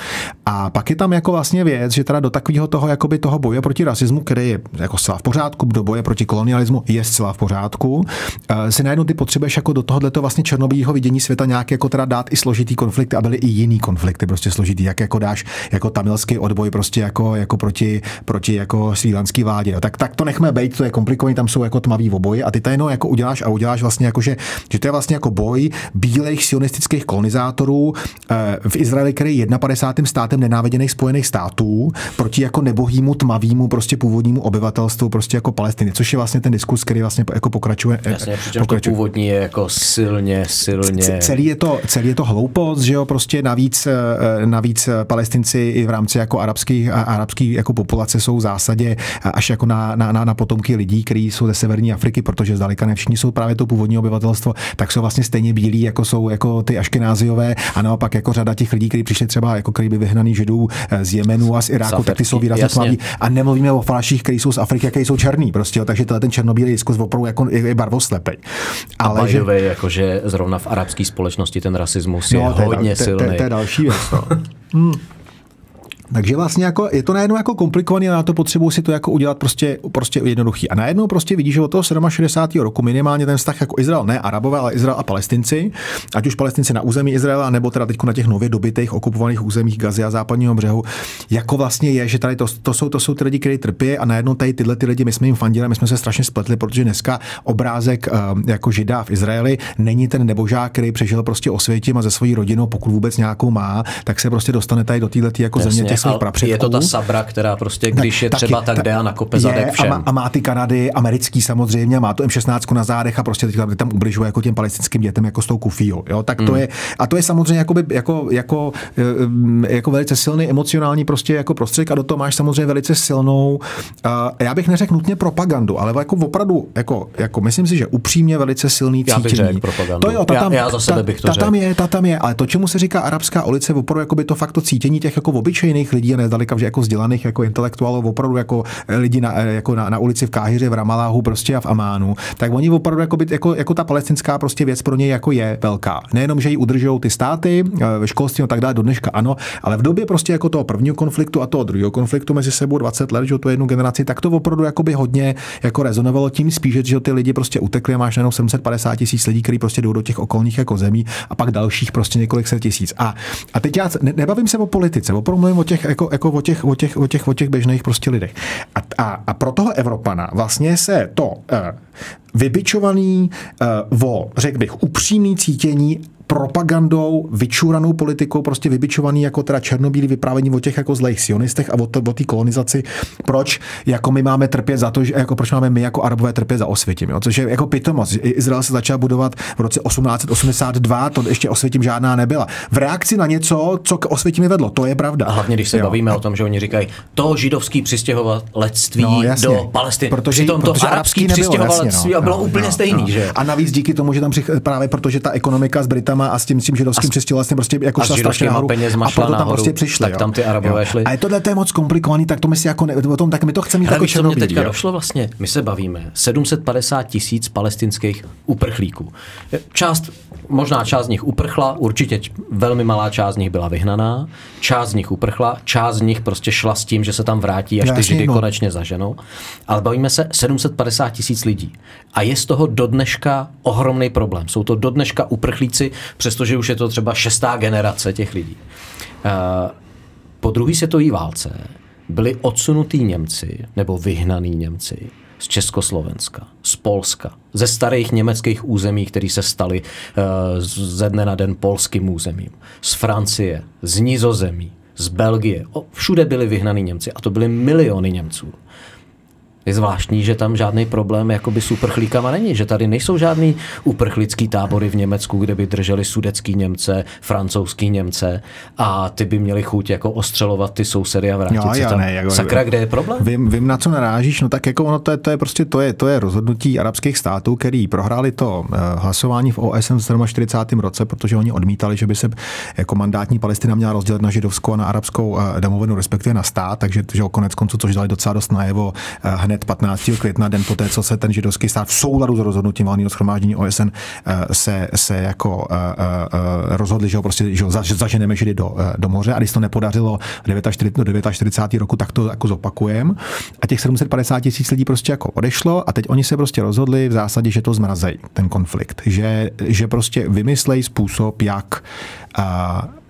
A pak je tam jako vlastně věc, že teda do takového toho, jakoby toho boje proti rasismu, který je jako zcela v pořádku, do boje proti kolonialismu je zcela v pořádku, eh, si najednou ty potřebuješ jako do tohoto vlastně černobílého vidění světa nějak jako teda dát i složitý konflikty a byly i jiný konflikty prostě složitý, jak jako dáš jako tamilský odboj prostě jako, jako proti, proti jako svílanský vládě. No, tak, tak to nechme být, to je komplikovaný, tam jsou jako tmavý oboje a ty to jenom jako uděláš a uděláš vlastně jako, že, že to je vlastně jako boj bílých sionistických kolonizátorů eh, v Izraeli, který je 51. státem nenáviděných Spojených států proti jako nebohýmu, tmavýmu prostě původnímu obyvatelstvu prostě jako Palestiny, což je vlastně ten diskus, který vlastně jako pokračuje. Eh, Jasně, pokračuje. to původní je jako silně, silně. Celý je to, celý je to hloupost, že jo, prostě navíc, eh, navíc palestinci i v rámci jako arabských, arabský jako populace jsou v zásadě až jako na, na, na potomky lidí, kteří jsou ze severní Afriky, protože zdaleka ne všichni jsou právě to původní obyvatelstvo, tak jsou vlastně stejně bílí, jako jsou jako ty aškenáziové a naopak jako řada těch lidí, kteří přišli třeba jako by vyhnaný židů eh, z Jemenu a z Iráku, tak ty jsou výrazně tmaví. A nemluvíme o falších, kteří jsou z Afriky, kteří jsou černý. Prostě, jo, takže tenhle ten černobílý diskus opravdu jako je, barvoslepej. Ale a že... Jakože zrovna v arabské společnosti ten rasismus no, je hodně silný. To, je další věc. No. Takže vlastně jako, je to najednou jako komplikovaný a na to potřebuji si to jako udělat prostě, prostě jednoduchý. A najednou prostě vidíš, že od toho 67. roku minimálně ten vztah jako Izrael, ne Arabové, ale Izrael a Palestinci, ať už Palestinci na území Izraela, nebo teda teď na těch nově dobitých okupovaných územích Gazy a západního břehu, jako vlastně je, že tady to, to, jsou, to jsou ty lidi, kteří trpí a najednou tady tyhle ty lidi, my jsme jim fandili, my jsme se strašně spletli, protože dneska obrázek uh, jako žida v Izraeli není ten nebožák, který přežil prostě osvětím a ze svojí rodinou, pokud vůbec nějakou má, tak se prostě dostane tady do této jako Jasně, země těch svých prapředků. Je to ta sabra, která prostě, když je třeba, tak jde a nakope zadek všem. A má, a má ty Kanady, americký samozřejmě, má to M16 na zádech a prostě teď tam ubližuje jako těm palestinským dětem jako s tou kufíou. Jo? Tak to mm. je, a to je samozřejmě jakoby, jako, jako, eh, jako velice silný emocionální prostě jako prostředek a do toho máš samozřejmě velice silnou, uh, já bych neřekl nutně propagandu, ale jako opravdu, jako, jako myslím si, že upřímně velice silný cítění. Já bych řekl propagandu. To jo, ta tam, já, já za sebe bych to ta, ta tam je, ta tam je, ale to, čemu se říká arabská ulice, opravdu jako by to fakt to cítění těch jako obyčejných lidí a nezdaleka, že jako vzdělaných jako intelektuálů, opravdu jako lidi na, jako na, na ulici v Káhyře, v Ramaláhu prostě a v Amánu, tak oni opravdu jako, by, jako, jako ta palestinská prostě věc pro ně jako je velká. Nejenom, že ji udržují ty státy eh, ve školství a tak dále do dneška, ano, ale v době prostě jako toho prvního konfliktu a toho druhého konfliktu mezi sebou 20 let, že to jednu generaci, tak to opravdu jako by hodně jako rezonovalo tím spíš, že ty lidi prostě utekli a máš jenom 750 tisíc lidí, kteří prostě jdou do těch okolních jako zemí a pak dalších prostě několik set tisíc. A, a teď já ne, nebavím se o politice, opravdu mluvím o těch, jako, jako o, těch, o, těch, o, těch, o těch běžných prostě lidech. A, a, a pro toho Evropana vlastně se to uh, vybičovaný uh, o, řekl bych, upřímný cítění propagandou, vyčuranou politikou, prostě vybičovaný jako teda černobílý vyprávění o těch jako zlejch sionistech a o, o té kolonizaci. Proč jako my máme trpět za to, že jako proč máme my jako arabové trpět za osvětím, jo? což je jako pitomost. Izrael se začal budovat v roce 1882, to ještě osvětím žádná nebyla. V reakci na něco, co k osvětím vedlo, to je pravda. A hlavně, když se jo. bavíme o tom, že oni říkají, to židovský přistěhovalectví no, do Palestiny. Protože, Přitom to protože arabský přistěhovalectví no, bylo no, úplně no, stejný. No. Že? A navíc díky tomu, že tam přich, právě protože ta ekonomika s Britama Arabama a s tím, s tím židovským přestěhovalstvím prostě jako šla strašně nahoru. A proto tam prostě přišli. Tak tam ty Arabové šli. A je tohle to je moc komplikovaný, tak to my si jako ne, o tom, tak my to chceme mít jako co mě teďka jo? došlo vlastně, my se bavíme, 750 tisíc palestinských uprchlíků. Část, možná část z nich uprchla, určitě velmi malá část z nich byla vyhnaná, část z nich uprchla, část z nich prostě šla s tím, že se tam vrátí, až ty židy no. konečně zaženou. Ale bavíme se 750 tisíc lidí. A je z toho do dneška ohromný problém. Jsou to do dneška uprchlíci, přestože už je to třeba šestá generace těch lidí. Eh, po druhé světové válce byli odsunutí Němci nebo vyhnaní Němci z Československa, z Polska, ze starých německých území, které se staly uh, ze dne na den polským územím, z Francie, z Nizozemí, z Belgie. Všude byli vyhnaní Němci a to byly miliony Němců je zvláštní, že tam žádný problém jakoby s uprchlíkama není, že tady nejsou žádný uprchlický tábory v Německu, kde by drželi sudecký Němce, francouzský Němce a ty by měli chuť jako ostřelovat ty sousedy a vrátit jo, se tam. Ne, jako, Sakra, kde je problém? Vím, vím, na co narážíš, no tak jako ono to je, to je prostě to je, to je rozhodnutí arabských států, který prohráli to uh, hlasování v OSN v 47. roce, protože oni odmítali, že by se jako mandátní Palestina měla rozdělit na židovskou a na arabskou uh, domovinu, respektive na stát, takže že konec konců, což dali docela dost najevo uh, hned hned 15. května, den poté, co se ten židovský stát v souladu s rozhodnutím valného schromáždění OSN eh, se, se jako eh, eh, rozhodli, že ho prostě že ho zaženeme židy do, do moře a když to nepodařilo 49, do 49. roku, tak to jako zopakujeme. A těch 750 tisíc lidí prostě jako odešlo a teď oni se prostě rozhodli v zásadě, že to zmrazejí, ten konflikt. Že, že prostě vymyslejí způsob, jak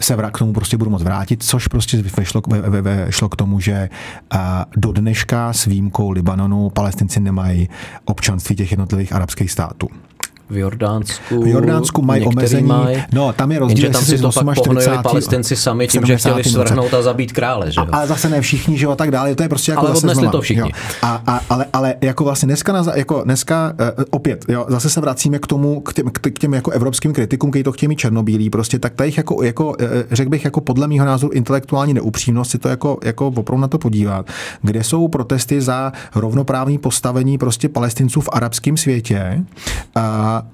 se k tomu prostě budu moct vrátit, což prostě vešlo, ve, ve, šlo k tomu, že do dneška s výjimkou Libanonu palestinci nemají občanství těch jednotlivých arabských států v Jordánsku. V Jordánsku mají omezení. Maj, no, tam je rozdíl, tam si to pak 40. palestinci sami tím, že chtěli svrhnout a zabít krále. Že jo? A, a, zase ne všichni, že jo, a tak dále. To je prostě jako ale zase znova, to všichni. A, a, ale, ale jako vlastně dneska, na, jako dneska uh, opět, jo, zase se vracíme k tomu, k těm, k těm jako evropským kritikům, kteří to chtějí mít černobílí, prostě tak tady jako, jako uh, řekl bych, jako podle mého názoru intelektuální neupřímnost si to jako, jako opravdu na to podívat, kde jsou protesty za rovnoprávní postavení prostě palestinců v arabském světě. Uh,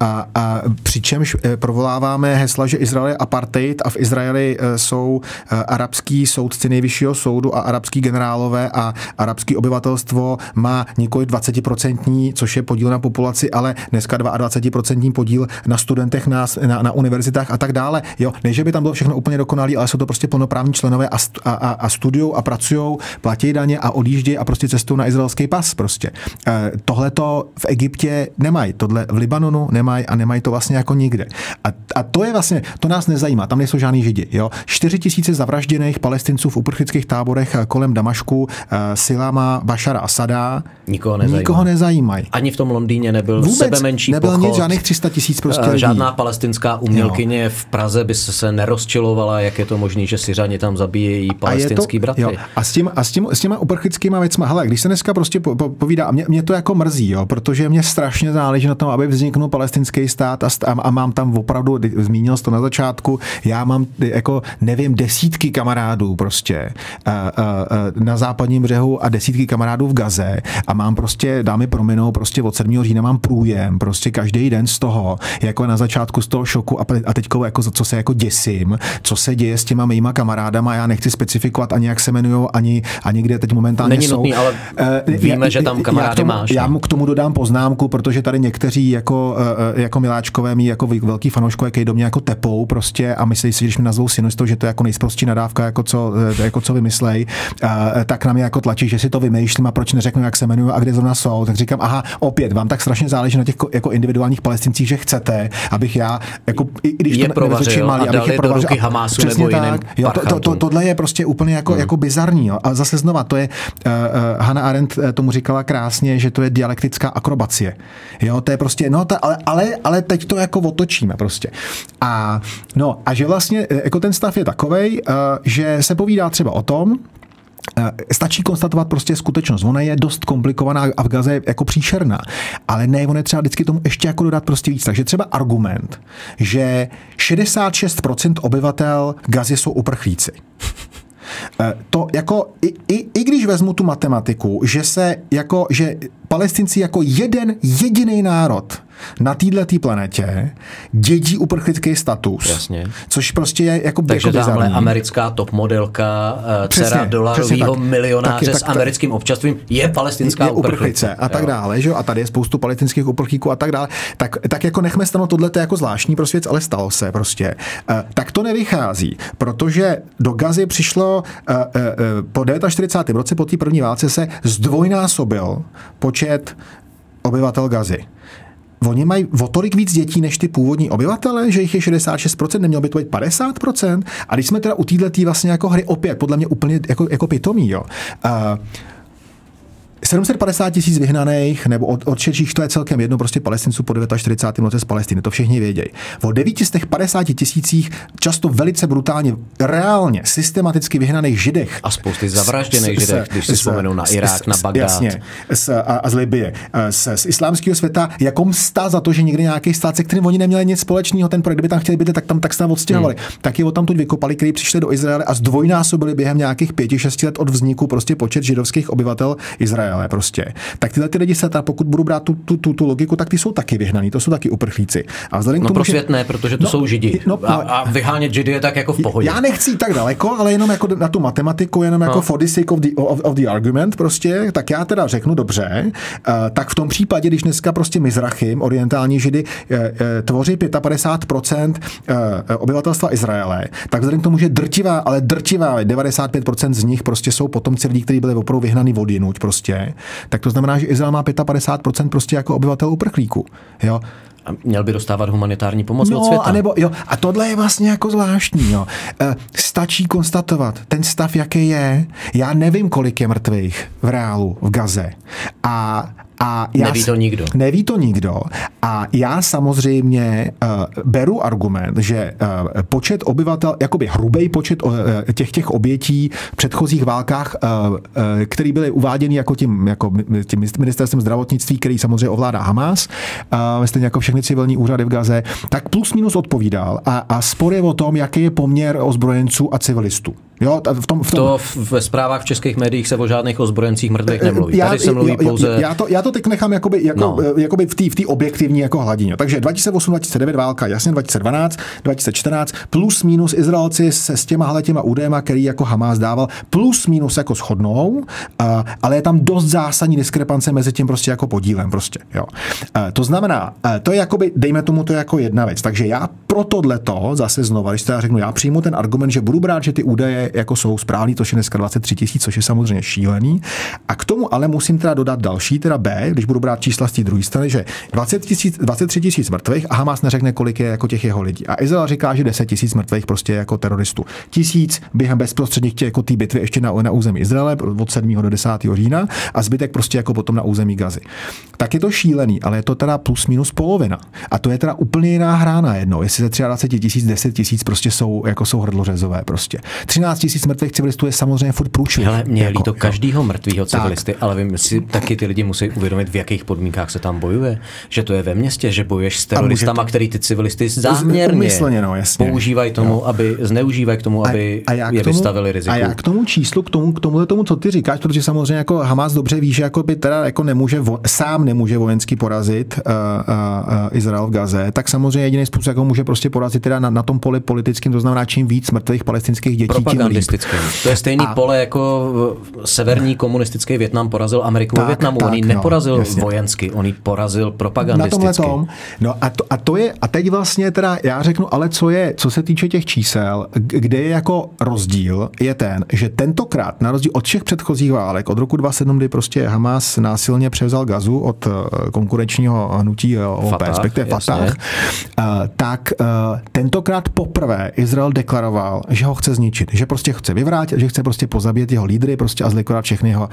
A, a, přičemž provoláváme hesla, že Izrael je apartheid a v Izraeli jsou arabský soudci nejvyššího soudu a arabský generálové a arabský obyvatelstvo má nikoli 20%, což je podíl na populaci, ale dneska 22% podíl na studentech na, na, na univerzitách a tak dále. Jo, ne, že by tam bylo všechno úplně dokonalé, ale jsou to prostě plnoprávní členové a, a, a studují a pracují, platí daně a odjíždějí a prostě cestují na izraelský pas prostě. E, tohle to v Egyptě nemají, tohle v Libanonu nemají a nemají to vlastně jako nikde. A, a to je vlastně, to nás nezajímá, tam nejsou žádný židi. Jo? 4 tisíce zavražděných palestinců v uprchlických táborech kolem Damašku, e, silama Bašara Asada, nikoho nezajímají. Nikoho nezajímají. Ani v tom Londýně nebyl Vůbec sebe menší nebyl pochod. nic, žádných 300 tisíc prostě e, Žádná palestinská umělkyně jo. v Praze by se, nerozčilovala, jak je to možné, že Syřani tam zabíjejí palestinský to, bratry. Jo. A s, tím, a s, tím, s těma uprchlickýma věcma, hele, když se dneska prostě po, po, povídá, a mě, mě, to jako mrzí, jo, protože mě strašně záleží na tom, aby vzniknul palestinský stát a, a, a mám tam opravdu, zmínil jsi to na začátku, já mám jako, nevím, desítky kamarádů prostě a, a, a, na západním břehu a desítky kamarádů v Gaze a mám prostě, dámy prominou, prostě od 7. října mám průjem, prostě každý den z toho, jako na začátku z toho šoku a, a teďko jako co se jako děsím, co se děje s těma mýma kamarádama, já nechci specifikovat ani jak se jmenují, ani, ani kde teď momentálně Není jsou. Nutný, ale uh, víme, já, že tam kamarády já tomu, máš. Já mu k tomu dodám poznámku, protože tady někteří jako, uh, jako Miláčkové mý jako velký fanouškové, který do mě jako tepou prostě a myslí si, když mi nazvou synistou, že to je jako nejsprostší nadávka, jako co, jako co vymyslej, uh, tak na mě jako tlačí, že si to vymýšlím a proč neřeknu, jak se jmenuju a kde zrovna jsou. Tak říkám, aha, opět, vám tak strašně záleží na těch jako individuálních palestincích, že chcete, abych já, jako, i když je to provařil, malý, abych je provařil. Do ruky Hamásu nebo jiným jo, to, to, to, tohle je prostě úplně jako, hmm. jako bizarní. Jo. A zase znova, to je, uh, uh, Hannah Arendt tomu říkala krásně, že to je dialektická akrobacie. Jo, to je prostě, no, ta, ale, ale, ale teď to jako otočíme prostě. A, no, a že vlastně jako ten stav je takovej, uh, že se povídá třeba o tom, Stačí konstatovat prostě skutečnost. Ona je dost komplikovaná a v Gaze je jako příšerná. Ale ne, on je třeba vždycky tomu ještě jako dodat prostě víc. Takže třeba argument, že 66% obyvatel Gazy jsou uprchlíci. To jako, i, i, i když vezmu tu matematiku, že se jako, že palestinci jako jeden jediný národ na této planetě dědí uprchlický status. Jasně. Což prostě je jako Takže jako tamhle americká top modelka, eh, dcera dolarového milionáře tak, s americkým tak, občanstvím je palestinská je uprchlice a tak jo. dále, že? a tady je spoustu palestinských uprchlíků a tak dále. Tak, tak jako nechme stanou tohle je jako zvláštní pro svět, ale stalo se prostě. Eh, tak to nevychází, protože do Gazy přišlo eh, po 49. roce po té první válce se zdvojnásobil počet obyvatel Gazy oni mají o tolik víc dětí než ty původní obyvatele, že jich je 66%, nemělo by to být 50%. A když jsme teda u této vlastně jako hry opět, podle mě úplně jako, jako pitomí, jo. Uh, 750 tisíc vyhnaných nebo od, odšetších, to je celkem jedno, prostě palestinců po 49. roce z Palestiny, to všichni vědějí. O 950 tisících často velice brutálně, reálně, systematicky vyhnaných židech. A spousty zavražděných židech, když si vzpomenou na Irák, s, na Bagdád. Jasně, z, a, a z Libie. Z, z islámského světa, jako msta za to, že někdy nějaký stát, se kterým oni neměli nic společného, ten projekt, kdyby tam chtěli být, tak tam tak se tam odstěhovali. Hmm. Tak je tam tu vykopali, kteří přišli do Izraele a zdvojnásobili během nějakých pěti, šesti let od vzniku prostě počet židovských obyvatel Izraele. Izraele prostě, tak tyhle ty lidi se, ta, pokud budu brát tu, tu, tu, tu logiku, tak ty jsou taky vyhnaný, to jsou taky uprchlíci. A vzhledem no k tomu, pro svět že... ne, protože to no, jsou židi. No, a, no, a vyhánět židy je tak jako v pohodě. Já nechci tak daleko, ale jenom jako na tu matematiku, jenom jako no. for the sake of the, of, of the argument prostě, tak já teda řeknu dobře, uh, tak v tom případě, když dneska prostě Mizrachim, orientální židy, uh, uh, tvoří 55% uh, obyvatelstva Izraele, tak vzhledem k tomu, že drtivá, ale drtivá 95% z nich prostě jsou potomci lidí, kteří byli opravdu vyhnaný vodinuť prostě, tak to znamená, že Izrael má 55% prostě jako obyvatel uprchlíků. Jo? A měl by dostávat humanitární pomoc no, od světa. A, nebo, jo, a tohle je vlastně jako zvláštní. Jo. E, stačí konstatovat ten stav, jaký je. Já nevím, kolik je mrtvých v reálu v Gaze. A a já neví to nikdo. Neví to nikdo. A já samozřejmě uh, beru argument, že uh, počet obyvatel, jakoby hrubý počet uh, těch těch obětí v předchozích válkách, uh, uh, který byly uváděny jako tím, jako tím ministerstvem zdravotnictví, který samozřejmě ovládá Hamas, uh, stejně jako všechny civilní úřady v Gaze, tak plus minus odpovídal. A, a spor je o tom, jaký je poměr ozbrojenců a civilistů. Jo, v tom, v tom... To ve zprávách v českých médiích se o žádných ozbrojencích mrtvých nemluví. Já, Tady se mluví já, pouze... Já to, já to teď nechám jakoby, jako, no. jakoby v té v objektivní jako hladině. Takže 2008, 2009 válka, jasně 2012, 2014, plus minus Izraelci se s těma těma údajema, který jako Hamas dával, plus minus jako shodnou, ale je tam dost zásadní diskrepance mezi tím prostě jako podílem prostě. Jo. To znamená, to je jakoby, dejme tomu to jako jedna věc. Takže já pro tohleto, zase znovu, když já řeknu, já přijmu ten argument, že budu brát, že ty údaje jako jsou správný, to je dneska 23 tisíc, což je samozřejmě šílený. A k tomu ale musím teda dodat další, teda B, když budu brát čísla z té druhé strany, že 20 tisíc, 23 tisíc mrtvých a Hamas neřekne, kolik je jako těch jeho lidí. A Izrael říká, že 10 tisíc mrtvých prostě jako teroristů. Tisíc během bezprostředních těch jako té bitvy ještě na, na území Izraele od 7. do 10. října a zbytek prostě jako potom na území Gazy. Tak je to šílený, ale je to teda plus minus polovina. A to je teda úplně jiná hra na jedno. Jestli ze 23 tisíc, 10 tisíc prostě jsou, jako jsou hrdlořezové prostě. 13 tisíc mrtvých civilistů je samozřejmě furt průšvih. Ale mě jako, líto každýho mrtvého civilisty, tak. ale vím, si taky ty lidi musí uvědomit, v jakých podmínkách se tam bojuje. Že to je ve městě, že bojuješ s teroristama, který ty civilisty záměrně no, používají tomu, jo. aby zneužívají k tomu, aby a, a je tomu, vystavili riziku. A já k tomu číslu, k tomu, k tomu, tomu, co ty říkáš, protože samozřejmě jako Hamas dobře ví, že jako by teda jako nemůže, vo, sám nemůže vojensky porazit uh, uh, uh, Izrael v Gaze, tak samozřejmě jediný způsob, jak ho může prostě porazit teda na, na tom poli politickým, to znamená čím víc mrtvých palestinských dětí, propagandistickým. To je stejný a... pole jako severní komunistický Větnam porazil Ameriku tak, ve Větnamu. Tak, on ji no, neporazil jasně. vojensky, on ji porazil propagandisticky. Na tom. No a, to, a to je, a teď vlastně teda já řeknu, ale co je, co se týče těch čísel, kde je jako rozdíl, je ten, že tentokrát, na rozdíl od všech předchozích válek, od roku 2007, kdy prostě Hamas násilně převzal gazu od eh, konkurenčního hnutí eh, OP, respektive Fatah, eh, tak tentokrát poprvé Izrael deklaroval, že ho chce zničit, že prostě chce vyvrátit, že chce prostě pozabít jeho lídry prostě a zlikvidovat všechny jeho,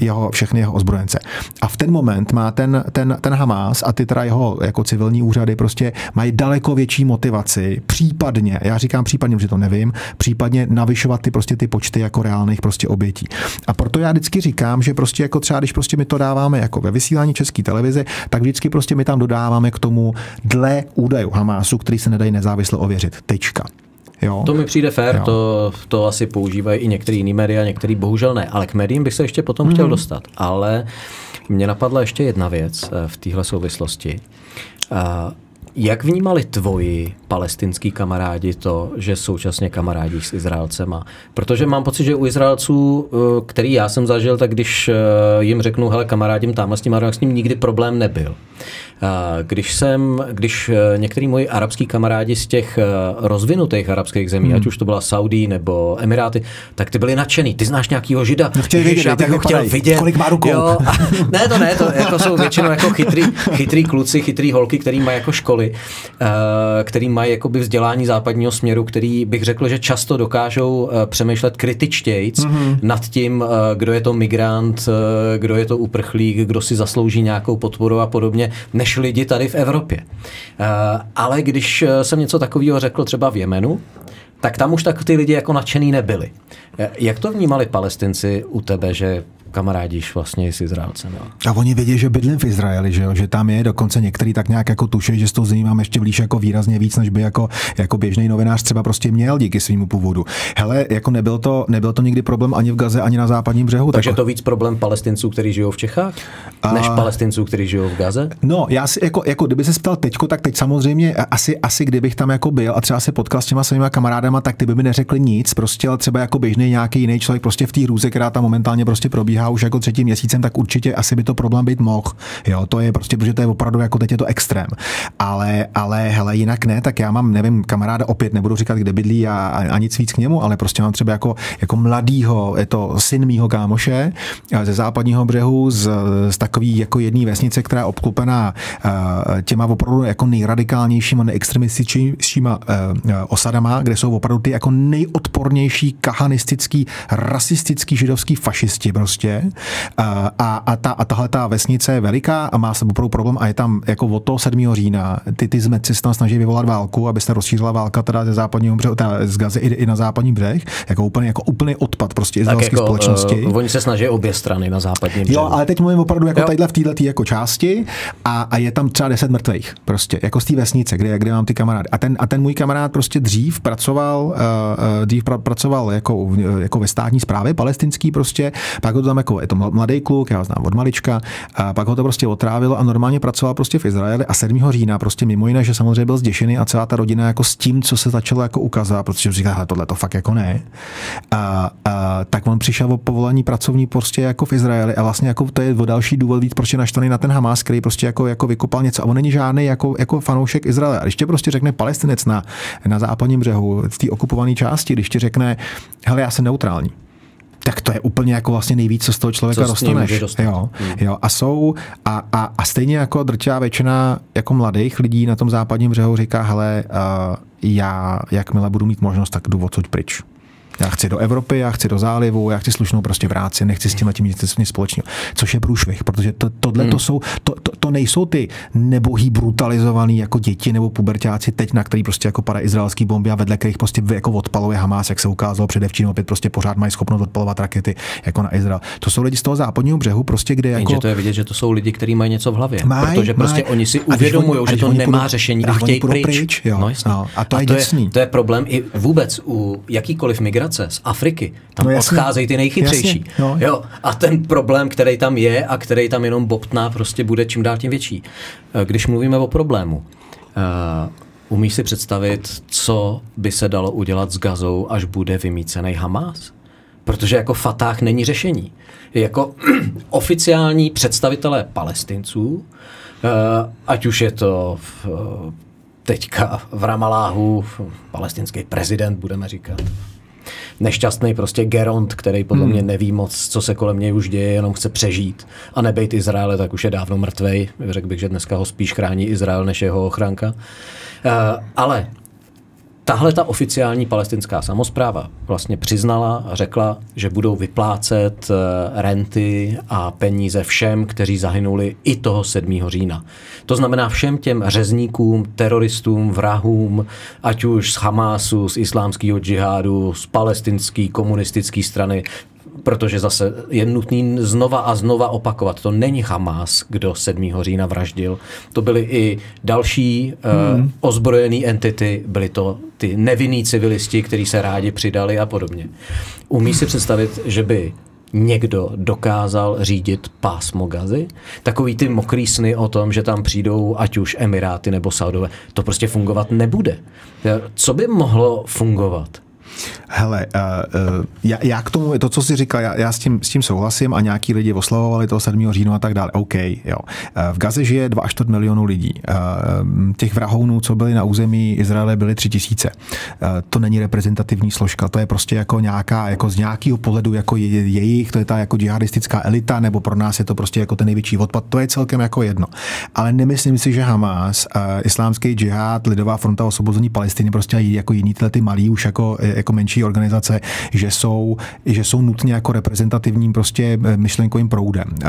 jeho, všechny jeho ozbrojence. A v ten moment má ten, ten, ten Hamas a ty teda jeho jako civilní úřady prostě mají daleko větší motivaci, případně, já říkám případně, že to nevím, případně navyšovat ty prostě ty počty jako reálných prostě obětí. A proto já vždycky říkám, že prostě jako třeba, když prostě my to dáváme jako ve vysílání české televize, tak vždycky prostě my tam dodáváme k tomu dle údajů Hamásu, který se nedají nezávisle ověřit. Tečka. Jo. To mi přijde fér, to, to asi používají i některé jiné média, některý bohužel ne, ale k médiím bych se ještě potom mm-hmm. chtěl dostat. Ale mě napadla ještě jedna věc eh, v téhle souvislosti. Jak vnímali tvoji palestinský kamarádi to, že současně kamarádíš s Izraelcema? Protože mám pocit, že u Izraelců, eh, který já jsem zažil, tak když eh, jim řeknu, hele, kamarádím tamhle s tím, s ním nikdy problém nebyl. Když jsem, když eh, některý moji arabský kamarádi z těch eh, rozvinutých arabských zemí, hmm. ať už to byla Saudí nebo Emiráty, tak ty byli nadšený. Ty znáš nějakýho žida? No chtěl vidět, já bych ho chtěl vidět. Kolik má rukou? Jo, a, ne, to ne, to jako jsou většinou jako chytrý, chytrý kluci, chytrý holky, který mají jako školy, který mají jakoby vzdělání západního směru, který bych řekl, že často dokážou uh, přemýšlet kritičtějc mm-hmm. nad tím, uh, kdo je to migrant, uh, kdo je to uprchlík, kdo si zaslouží nějakou podporu a podobně, než lidi tady v Evropě. Eh, ale když eh, jsem něco takového řekl třeba v Jemenu, tak tam už tak ty lidi jako nadšený nebyli. Eh, jak to vnímali palestinci u tebe, že kamarádíš vlastně s Izraelcem. Jo. A oni vědí, že bydlím v Izraeli, že, jo? že tam je dokonce některý tak nějak jako tuší, že s tou zemí mám ještě blíž jako výrazně víc, než by jako, jako běžný novinář třeba prostě měl díky svýmu původu. Hele, jako nebyl to, nebyl to nikdy problém ani v Gaze, ani na západním břehu. Takže tak... to víc problém palestinců, kteří žijou v Čechách, a... než palestinců, kteří žijou v Gaze? No, já si jako, jako kdyby se ptal teďko, tak teď samozřejmě asi, asi kdybych tam jako byl a třeba se potkal s těma svýma kamarádama, tak ty by mi neřekli nic, prostě ale třeba jako běžný nějaký jiný člověk prostě v té hrůze, která tam momentálně prostě probíhá už jako třetím měsícem, tak určitě asi by to problém být mohl. Jo, to je prostě, protože to je opravdu jako teď je to extrém. Ale, ale hele, jinak ne, tak já mám, nevím, kamaráda opět, nebudu říkat, kde bydlí a, a nic víc k němu, ale prostě mám třeba jako, jako mladýho, je to syn mýho kámoše ze západního břehu, z, z takový jako jedné vesnice, která je obklopená uh, těma opravdu jako nejradikálnějšíma, nejextremističtějšíma uh, osadama, kde jsou opravdu ty jako nejodpornější kahanistický, rasistický židovský fašisti prostě prostě. A, a, a, ta, a tahle ta vesnice je veliká a má se opravdu problém a je tam jako od toho 7. října ty, ty zmetci se tam snaží vyvolat válku, aby se rozšířila válka teda ze západního břehu, teda z Gazy i, i na západní břeh, jako úplně jako úplný odpad prostě izraelské jako, společnosti. Uh, oni se snaží obě strany na západním břehu. Jo, ale teď mluvím opravdu jako tadyhle v této jako části a, a, je tam třeba 10 mrtvých prostě, jako z té vesnice, kde, kde mám ty kamarády. A ten, a ten můj kamarád prostě dřív pracoval, uh, dřív pra, pracoval jako, jako ve státní správě palestinský prostě, pak ho tam jako, je to mladý kluk, já ho znám od malička, a pak ho to prostě otrávilo a normálně pracoval prostě v Izraeli a 7. října prostě mimo jiné, že samozřejmě byl zděšený a celá ta rodina jako s tím, co se začalo jako ukazovat, protože říká, tohle to fakt jako ne. A, a, tak on přišel o povolení pracovní prostě jako v Izraeli a vlastně jako to je o další důvod víc, proč je naštvaný na ten Hamas, který prostě jako, jako vykopal něco a on není žádný jako, jako fanoušek Izraele. A když tě prostě řekne palestinec na, na západním břehu, v té okupované části, když ti řekne, hele, já jsem neutrální, tak to je úplně jako vlastně nejvíc, co z toho člověka co dostaneš. Jo, hmm. jo, a jsou, a, a, a stejně jako drtivá většina jako mladých lidí na tom západním břehu říká, hele, uh, já jakmile budu mít možnost, tak jdu odsud pryč. Já chci do Evropy, já chci do zálivu, já chci slušnou prostě práci, nechci s tím tím nic společného. Což je průšvih, protože to, tohle hmm. to jsou, to, to, to, nejsou ty nebohý brutalizovaný jako děti nebo pubertáci teď, na který prostě jako pada izraelský bomby a vedle kterých prostě jako odpaluje Hamas, jak se ukázalo předevčím, opět prostě pořád mají schopnost odpalovat rakety jako na Izrael. To jsou lidi z toho západního břehu, prostě kde jako. Jenže to je vidět, že to jsou lidi, kteří mají něco v hlavě. Maj, protože prostě maj. oni si uvědomují, že to nemá půjdu, řešení a chtějí pryč. pryč jo. No, no, a to, a je, to, je, to je problém i vůbec u jakýkoliv migrace z Afriky. Tam no odcházejí ty nejchytřejší. Jasně, no. jo. A ten problém, který tam je a který tam jenom bobtná, prostě bude čím dál tím větší. Eh, když mluvíme o problému, uh, umíš si představit, co by se dalo udělat s Gazou, až bude vymícený Hamas? Protože jako Fatah není řešení. Jako oficiální představitelé palestinců, uh, ať už je to v, teďka v Ramaláhu, palestinský prezident, budeme říkat, nešťastný prostě Geront, který podle hmm. mě neví moc, co se kolem něj už děje, jenom chce přežít. A nebejt Izraele, tak už je dávno mrtvej. Řekl bych, že dneska ho spíš chrání Izrael než jeho ochránka. Uh, ale Tahle ta oficiální palestinská samozpráva vlastně přiznala a řekla, že budou vyplácet eh, renty a peníze všem, kteří zahynuli i toho 7. října. To znamená všem těm řezníkům, teroristům, vrahům, ať už z Hamásu, z islámského džihádu, z palestinské komunistické strany, protože zase je nutný znova a znova opakovat. To není Hamas, kdo 7. října vraždil. To byly i další hmm. uh, ozbrojené entity, byly to ty nevinní civilisti, kteří se rádi přidali a podobně. Umí si představit, že by někdo dokázal řídit pásmo gazy. Takový ty mokrý sny o tom, že tam přijdou ať už Emiráty nebo Saudové, to prostě fungovat nebude. Co by mohlo fungovat? Hele, uh, uh, já, já k tomu, to, co jsi říkal, já, já s, tím, s tím souhlasím a nějaký lidi oslavovali toho 7. října a tak dále. OK, jo. Uh, v Gaze žije 2 až 4 milionů lidí. Uh, těch vrahounů, co byli na území Izraele, byly 3 tisíce. To není reprezentativní složka, to je prostě jako nějaká, jako z nějakého pohledu jako je, jejich, to je ta jako džihadistická elita, nebo pro nás je to prostě jako ten největší odpad, to je celkem jako jedno. Ale nemyslím si, že Hamas, islámský džihad, lidová fronta osvobození Palestiny, prostě jako jiný tyhle ty malí už jako, jako menší organizace, že jsou, že jsou nutně jako reprezentativním prostě eh, myšlenkovým proudem. Eh,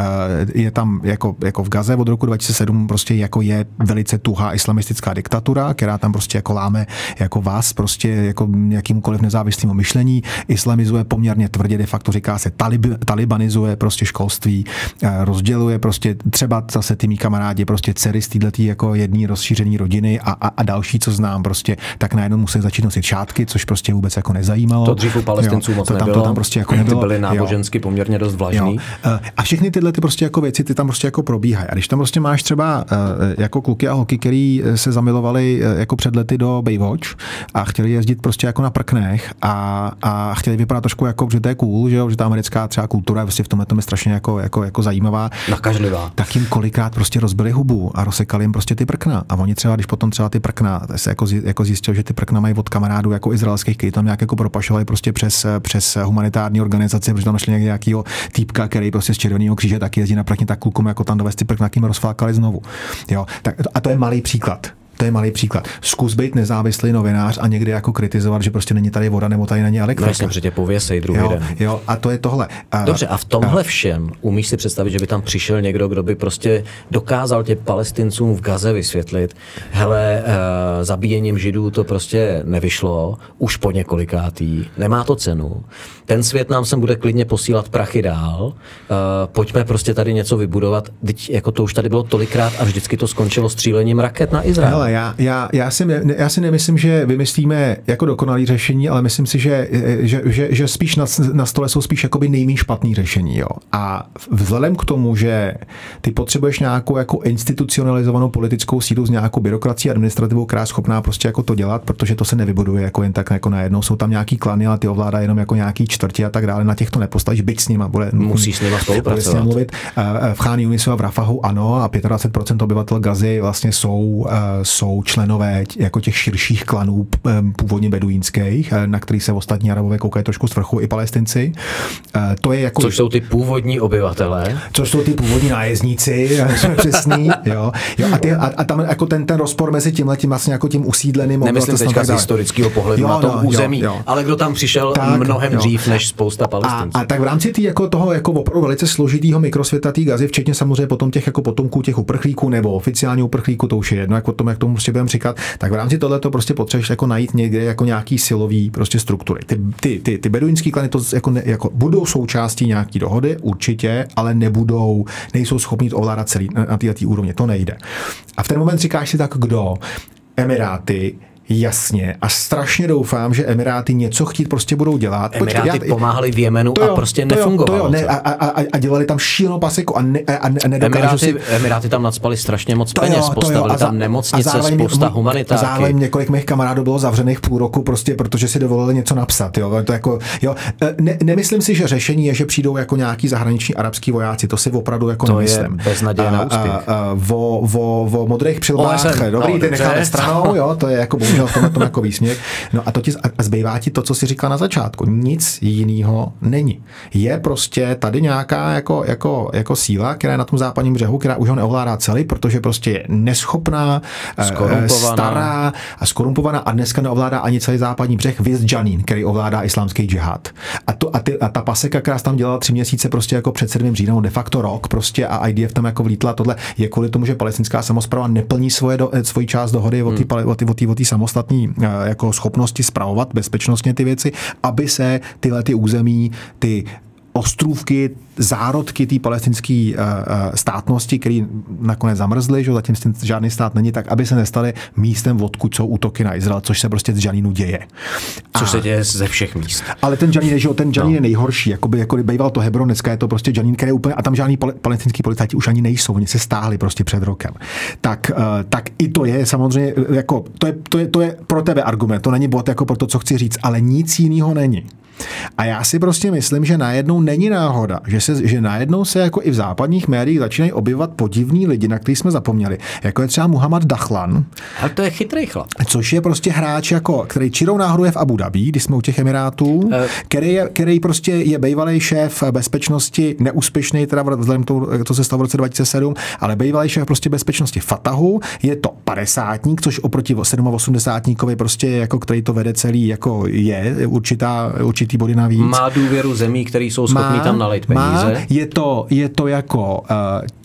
je tam jako, jako v Gaze od roku 2007 prostě jako je velice tuhá islamistická diktatura, která tam prostě jako láme jako vás prostě jako jakýmkoliv nezávislým myšlení, islamizuje poměrně tvrdě, de facto říká se talib, talibanizuje prostě školství, eh, rozděluje prostě třeba zase ty mý kamarádi prostě dcery z této jako jedné rozšířené rodiny a, a, a, další, co znám prostě, tak najednou musí začít nosit šátky, což prostě vůbec jako nezajímalo. To dřív u palestinců moc to tam, nebylo. To tam prostě jako nebylo. Ty byly nábožensky jo. poměrně dost vlažný. Jo. Eh, a všechny tyhle ty prostě jako věci, ty tam prostě jako probíhají. A když tam prostě máš třeba eh, jako kluky a holky, který se zamilovali eh, jako před lety do Baywatch a chtěli jezdit prostě jako na prknech a, a chtěli vypadat trošku jako, že to je cool, že, jo, že ta americká třeba kultura prostě v tomhle tom je strašně jako, jako, jako zajímavá. Nakažlivá. Tak jim kolikrát prostě rozbili hubu a rozsekali jim prostě ty prkna. A oni třeba, když potom třeba ty prkna, se jako, jako zjistil, že ty prkna mají od kamarádů jako izraelských, kteří tam nějak jako propašovali prostě přes, přes humanitární organizace, protože tam našli nějakého týpka, který prostě z Červeného kříže taky jezdí na prkně, tak klukům jako tam dovést ty prkna, rozflákali znovu. Jo, tak, a to je malý příklad To je malý příklad. Zkus být nezávislý novinář a někdy jako kritizovat, že prostě není tady voda nebo tady není elektrika. No jasně, tě pověsej druhý jo, den. Jo, a to je tohle. A, Dobře, a v tomhle všem umíš si představit, že by tam přišel někdo, kdo by prostě dokázal tě palestincům v Gaze vysvětlit, hele, uh, zabíjením židů to prostě nevyšlo, už po několikátý, nemá to cenu. Ten svět nám sem bude klidně posílat prachy dál, uh, pojďme prostě tady něco vybudovat, teď jako to už tady bylo tolikrát a vždycky to skončilo střílením raket na Izrael. Hele, já, já, já, si, já si nemyslím, že vymyslíme jako dokonalý řešení, ale myslím si, že, že, že, že spíš na, na stole jsou spíš jakoby nejméně špatný řešení. Jo. A vzhledem k tomu, že ty potřebuješ nějakou jako institucionalizovanou politickou sílu s nějakou byrokracií a administrativou, která je schopná prostě jako to dělat, protože to se nevybuduje jako jen tak jako najednou. Jsou tam nějaký klany, ale ty ovládá jenom jako nějaký čtvrtě a tak dále. Na těch to nepostavíš, byť s nima bude. Musíš s nima spolupracovat. mluvit. V Cháni Unisu a v Rafahu ano, a 25% obyvatel Gazy vlastně jsou, jsou členové jako těch širších klanů původně beduínských, na který se ostatní Arabové koukají trošku z vrchu i palestinci. To je jako... Což jsou ty původní obyvatelé. Což jsou ty původní nájezdníci, přesný, jo. jo a, ty, a, a, tam jako ten, ten rozpor mezi tímhle tím vlastně jako tím usídleným Nemyslím teďka z historického pohledu jo, na tom no, území, jo, jo. ale kdo tam přišel tak, mnohem jo. dřív než spousta palestinců. A, a, tak v rámci tý, jako toho jako opravdu velice složitého mikrosvěta té gazy, včetně samozřejmě potom těch jako potomků těch uprchlíků nebo oficiálních uprchlíků, to už je jedno, jak o tom, jak tomu prostě budeme říkat, tak v rámci tohle to prostě potřebuješ jako najít někde jako nějaký silový prostě struktury. Ty, ty, ty, ty beduínský klany to jako, ne, jako budou součástí nějaký dohody, určitě, ale nebudou, nejsou schopni to ovládat celý na té úrovni. To nejde. A v ten moment říkáš si tak, kdo? Emiráty, Jasně. A strašně doufám, že Emiráty něco chtít prostě budou dělat. Emiráty Počkej, já, pomáhali v Jemenu to jo, a prostě to nefungovalo. To jo, ne, a, a, a, dělali tam šílenou pasiku a, ne, a, a Emiráty, si... Emiráty tam nadspali strašně moc to peněz, jo, postavili tam nemocnice, a spousta humanitáky. Zároveň několik mých kamarádů bylo zavřených půl roku prostě, protože si dovolili něco napsat. Jo. To jako, jo. E, ne, nemyslím si, že řešení je, že přijdou jako nějaký zahraniční arabský vojáci. To si opravdu jako to nemyslím. To je beznaděje na úspěch. Vo, vo, vo modrých přilbách, dobrý, no, ty necháme stranou, jo, to je jako bohužel v tom jako výsměch. No a, to ti, a zbývá ti to, co si říkal na začátku. Nic jiného není. Je prostě tady nějaká jako, jako, jako síla, která je na tom západním břehu, která už ho neovládá celý, protože prostě je neschopná, eh, stará a skorumpovaná a dneska neovládá ani celý západní břeh, věc Janin, který ovládá islámský džihad. A, to, a, ty, a ta paseka, která tam dělala tři měsíce prostě jako před 7. říjnem, de facto rok prostě a IDF tam jako vlítla tohle, je kvůli tomu, že palestinská samozpráva neplní svoje do, svoji část dohody o té hmm. Samostatní eh, jako schopnosti spravovat bezpečnostně ty věci, aby se tyhle ty území, ty ostrůvky, zárodky té palestinské uh, státnosti, které nakonec zamrzly, že zatím žádný stát není, tak aby se nestaly místem, odkud jsou útoky na Izrael, což se prostě z Janínu děje. Což a, se děje ze všech míst. Ale ten Janín, že ten Janín no. je nejhorší, jakoby, jako býval to Hebron, dneska je to prostě Janín, který je úplně, a tam žádný palestinský policajti už ani nejsou, oni se stáhli prostě před rokem. Tak, uh, tak i to je samozřejmě, jako, to je, to je, to je pro tebe argument, to není bod jako pro to, co chci říct, ale nic jiného není. A já si prostě myslím, že najednou není náhoda, že, se, že najednou se jako i v západních médiích začínají objevovat podivní lidi, na který jsme zapomněli. Jako je třeba Muhammad Dachlan. Ale to je chytrý chlap. Což je prostě hráč, jako, který čirou náhodou je v Abu Dhabi, když jsme u těch Emirátů, uh, který, je, který prostě je bývalý šéf bezpečnosti, neúspěšný, teda vzhledem k tomu, to se stalo v roce 2007, ale bývalý šéf prostě bezpečnosti Fatahu, je to padesátník, což oproti 87 prostě jako, který to vede celý, jako je určitá, určitá určitý body navíc. Má důvěru zemí, které jsou schopní tam nalejt peníze. Má, je to, je to jako uh,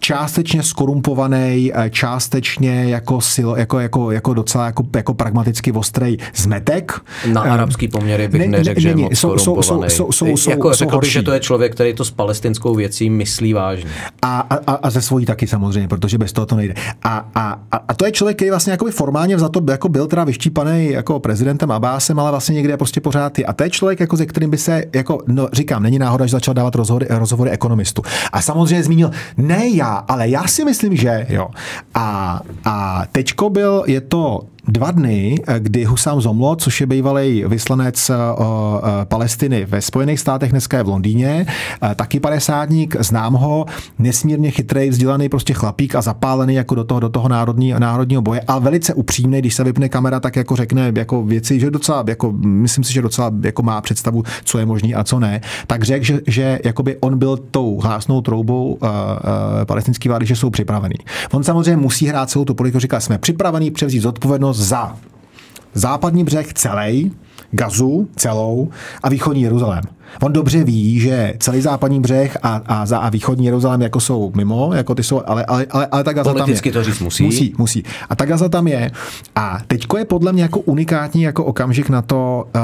částečně skorumpovaný, uh, částečně jako, sil, jako, jako, jako docela jako, jako pragmaticky ostrý zmetek. Na uh, arabský poměry bych ne, neřekl, ne, že je moc jsou, jsou, jsou, jsou, jsou, jsou, jako, jsou řekl bych, že to je člověk, který to s palestinskou věcí myslí vážně. A, a, a ze svojí taky samozřejmě, protože bez toho to nejde. A, a, a to je člověk, který vlastně jako formálně za to jako byl teda vyštípaný jako prezidentem Abásem, ale vlastně někde prostě pořád je. A to je člověk, jako ze kterým by se, jako, no, říkám, není náhoda, že začal dávat rozhovory, rozhovory ekonomistu. A samozřejmě zmínil, ne já, ale já si myslím, že jo. A, a teďko byl, je to dva dny, kdy Husám Zomlo, což je bývalý vyslanec Palestiny ve Spojených státech, dneska je v Londýně, taky padesátník, znám ho, nesmírně chytrý, vzdělaný prostě chlapík a zapálený jako do toho, do toho národní, národního boje, ale velice upřímný, když se vypne kamera, tak jako řekne jako věci, že docela, jako, myslím si, že docela jako má představu, co je možný a co ne, tak řekl, že, že jakoby on byl tou hlásnou troubou uh, uh, palestinský vlády, že jsou připravený. On samozřejmě musí hrát celou tu politiku, říká, jsme připravení převzít zodpovědnost za západní břeh celý, Gazu celou a východní Jeruzalém. On dobře ví, že celý západní břeh a, a, za, a východní Jeruzalém jako jsou mimo, jako ty jsou, ale, ale, ale, ale ta Gaza Politicky tam to říct musí. Musí, musí. A ta Gaza tam je. A teďko je podle mě jako unikátní jako okamžik na to uh,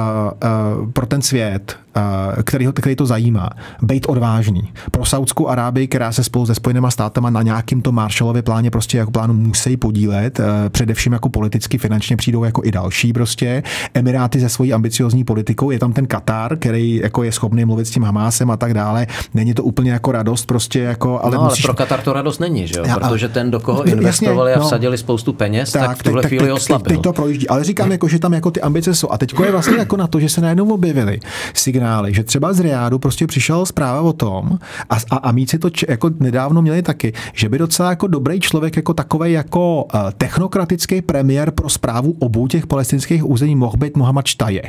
uh, pro ten svět, uh, který, který to zajímá, být odvážný. Pro Saudskou Arábii, která se spolu se Spojenými státama na nějakým to Marshallově pláně prostě jako plánu musí podílet, uh, především jako politicky, finančně přijdou jako i další prostě. Emiráty ze svojí ambiciozní politikou, je tam ten Katar, který jako je schopný mluvit s tím Hamásem a tak dále. Není to úplně jako radost, prostě jako, ale, no, musíš... ale pro Katar to radost není, že jo? Já, Protože ten, do koho investovali jasně, a vsadili no, spoustu peněz, tak, tak v tuhle tak, chvíli tak, oslabil. Teď to projíždí, ale říkám, jako, že tam jako ty ambice jsou. A teď je vlastně jako na to, že se najednou objevily signály, že třeba z Riádu prostě přišel zpráva o tom, a, a, a míci to č, jako nedávno měli taky, že by docela jako dobrý člověk, jako takový jako uh, technokratický premiér pro zprávu obou těch palestinských území mohl být Mohamed Štaje.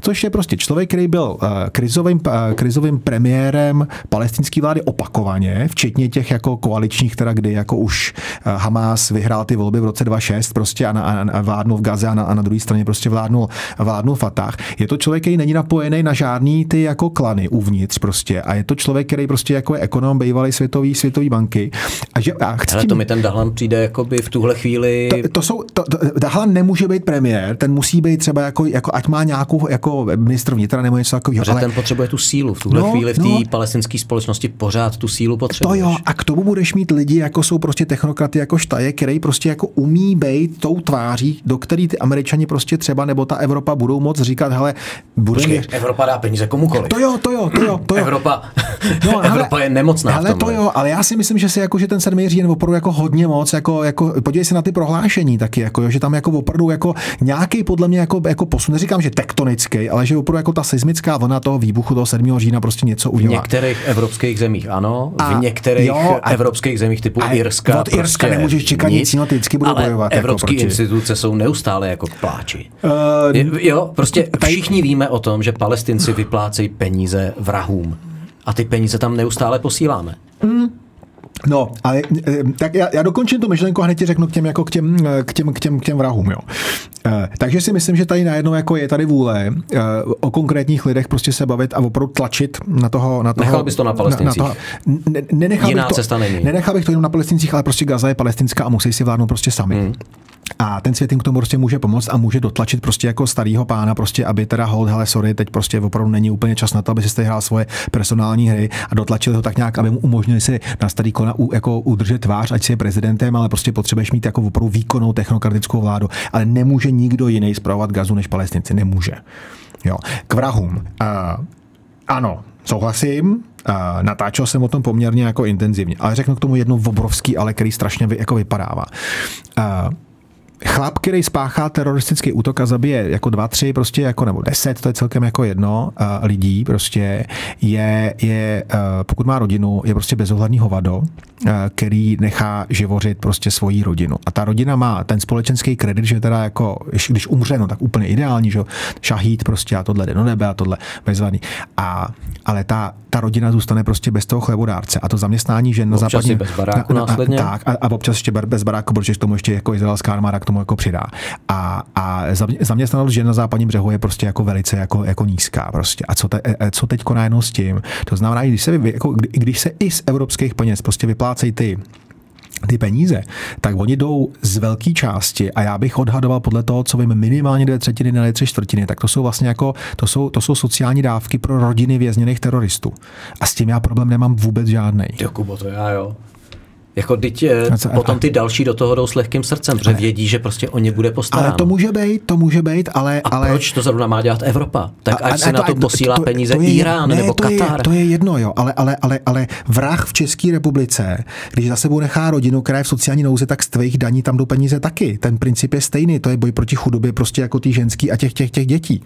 Což je prostě člověk, který byl uh, krizový krizovým, eh, krizovým premiérem palestinské vlády opakovaně, včetně těch jako koaličních, teda kdy jako už eh, Hamas vyhrál ty volby v roce 2006 prostě a, na, a vládnul v Gaze a na, a na druhé straně prostě vládnul, vládnul Fatah. Je to člověk, který není napojený na žádný ty jako klany uvnitř prostě a je to člověk, který prostě jako je ekonom bývalý světový, světový banky. A že, a chci Ale to mi ten Dahlan přijde jako by v tuhle chvíli... To, to jsou, to, to, Dahlan nemůže být premiér, ten musí být třeba jako, jako ať má nějakou jako ministr vnitra nebo něco takového. Ale ten potřebuje tu sílu. V tuhle no, chvíli v té no, palestinské společnosti pořád tu sílu potřebuje. To jo, a k tomu budeš mít lidi, jako jsou prostě technokraty, jako Štaje, který prostě jako umí být tou tváří, do který ty američani prostě třeba nebo ta Evropa budou moc říkat, hele, bude Počkej, Evropa dá peníze komukoliv. To jo, to jo, to jo. To jo. Evropa, no, Evropa hele, je nemocná Ale to jo, ale já si myslím, že si jako, že ten sedmý říjen opravdu jako hodně moc, jako, jako podívej se na ty prohlášení taky, jako, že tam jako opravdu jako nějaký podle mě jako, jako posun, neříkám, že tektonický, ale že opravdu jako ta seismická vlna toho výbuchu toho 7. října prostě něco udělat. V některých evropských zemích ano, a v některých jo, a, evropských zemích typu a Irska. Od Irska prostě nemůžeš čekat nic, no ty vždycky budou ale bojovat. Jako evropské jako instituce jsou neustále jako k pláči. Uh, jo, prostě všichni víme o tom, že palestinci vyplácejí peníze vrahům. A ty peníze tam neustále posíláme. Mm. No, ale eh, tak já, já dokončím tu myšlenku a hned ti řeknu k těm, jako k těm, eh, k těm, k těm, k těm vrahům. Jo. Eh, takže si myslím, že tady najednou jako je tady vůle o konkrétních lidech prostě se bavit a opravdu tlačit na toho... Na toho nechal bys to na palestincích? Na, na toho, ne, nenechal Jiná bych to, cesta není. Nenechal bych to jenom na palestincích, ale prostě Gaza je palestinská a musí si vládnout prostě sami. Hmm. A ten svět jim k tomu prostě může pomoct a může dotlačit prostě jako starého pána, prostě, aby teda hold, hele, sorry, teď prostě opravdu není úplně čas na to, aby si hrál svoje personální hry a dotlačil ho tak nějak, aby mu umožnili si na starý kona jako udržet tvář, ať si je prezidentem, ale prostě potřebuješ mít jako opravdu výkonnou technokratickou vládu. Ale nemůže nikdo jiný zpravovat gazu než palestinci. Nemůže. Jo. K vrahům. Uh, ano, souhlasím, Uh, natáčel jsem o tom poměrně jako intenzivně, ale řeknu k tomu jedno obrovský, ale který strašně vy, jako vypadává. Uh, chlap, který spáchá teroristický útok a zabije jako dva, tři, prostě jako nebo deset, to je celkem jako jedno uh, lidí, prostě je, je uh, pokud má rodinu, je prostě bezohledný hovado, uh, který nechá živořit prostě svoji rodinu. A ta rodina má ten společenský kredit, že teda jako, když umře, no tak úplně ideální, že šahít prostě a tohle jde do nebe a tohle bezvadný. A, ale ta, ta rodina zůstane prostě bez toho chlebodárce a to zaměstnání žen na západě. bez baráku na, následně. Tak, a, a občas ještě bez baráku, protože k tomu ještě jako izraelská armáda k tomu jako přidá. A, a zaměstnanost žen na západním břehu je prostě jako velice jako, jako nízká prostě. A co, te, e, co teď najednou s tím? To znamená, když se, jako, když se i z evropských peněz prostě vyplácejí ty ty peníze, tak oni jdou z velké části a já bych odhadoval podle toho, co vím, minimálně dvě třetiny, ne tři čtvrtiny, tak to jsou vlastně jako, to jsou, to jsou sociální dávky pro rodiny vězněných teroristů. A s tím já problém nemám vůbec žádný. Jo, Kubo, to já jo. Jako teď a, potom ty další do toho jdou s lehkým srdcem, protože vědí, že prostě o ně bude postaráno. Ale to může být, to může být, ale... A ale... proč to zrovna má dělat Evropa? Tak a, ať a, si na to, to posílá to, peníze to je, Irán ne, nebo to Katar. Je, to je jedno, jo, ale, ale, ale, ale vrah v České republice, když za sebou nechá rodinu, která je v sociální nouzi, tak z tvých daní tam jdou peníze taky. Ten princip je stejný, to je boj proti chudobě prostě jako ty ženský a těch, těch, těch dětí.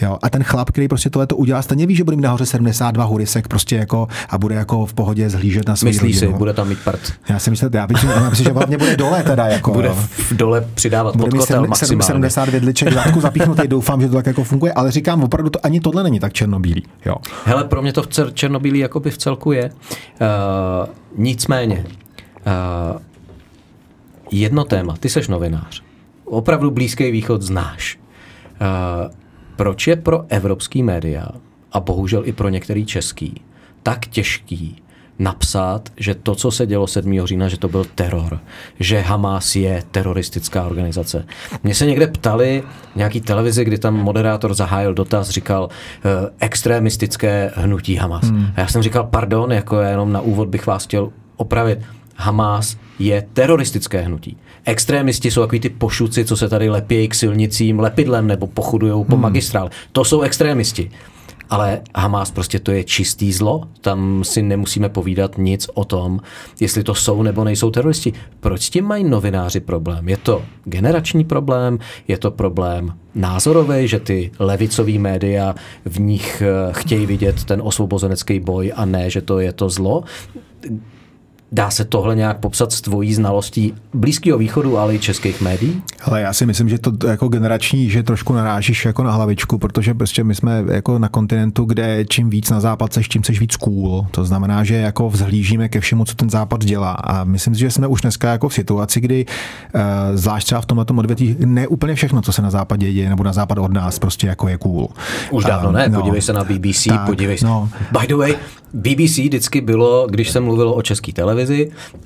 Jo? A ten chlap, který prostě tohle to udělá, stejně ví, že bude mít nahoře 72 hurisek prostě jako a bude jako v pohodě zhlížet na svůj Myslí si, bude tam mít prd. Já si myslím, já myslím, já myslím že hlavně bude dole teda. Jako, bude v dole přidávat bude pod kotel maximálně. 70 vidliček zadku zapíchnutý, doufám, že to tak jako funguje, ale říkám, opravdu to, ani tohle není tak černobílý. Jo. Hele, pro mě to v černobílý jakoby v celku je. Uh, nicméně, uh, jedno téma, ty seš novinář, opravdu Blízký východ znáš. Uh, proč je pro evropský média a bohužel i pro některý český tak těžký napsat, že to, co se dělo 7. října, že to byl teror, že Hamas je teroristická organizace. Mně se někde ptali nějaký televizi, kdy tam moderátor zahájil dotaz, říkal uh, extremistické hnutí Hamas. Hmm. A já jsem říkal, pardon, jako jenom na úvod bych vás chtěl opravit. Hamas je teroristické hnutí. Extrémisti jsou takový ty pošuci, co se tady lepějí k silnicím lepidlem nebo pochudují po hmm. magistrál. To jsou extrémisti. Ale Hamas prostě to je čistý zlo. Tam si nemusíme povídat nic o tom, jestli to jsou nebo nejsou teroristi. Proč s tím mají novináři problém? Je to generační problém, je to problém názorový, že ty levicové média v nich eh, chtějí vidět ten osvobozenecký boj a ne, že to je to zlo Dá se tohle nějak popsat s tvojí znalostí Blízkého východu, ale i českých médií? Ale já si myslím, že to jako generační, že trošku narážíš jako na hlavičku, protože prostě my jsme jako na kontinentu, kde čím víc na západ seš, tím seš víc cool. To znamená, že jako vzhlížíme ke všemu, co ten západ dělá. A myslím si, že jsme už dneska jako v situaci, kdy uh, zvlášť třeba v tomhle odvětví ne úplně všechno, co se na západě děje, nebo na západ od nás, prostě jako je cool. Už dávno ne, no, podívej se na BBC, tak, podívej se. No. By the way, BBC vždycky bylo, když se mluvilo o české televizi,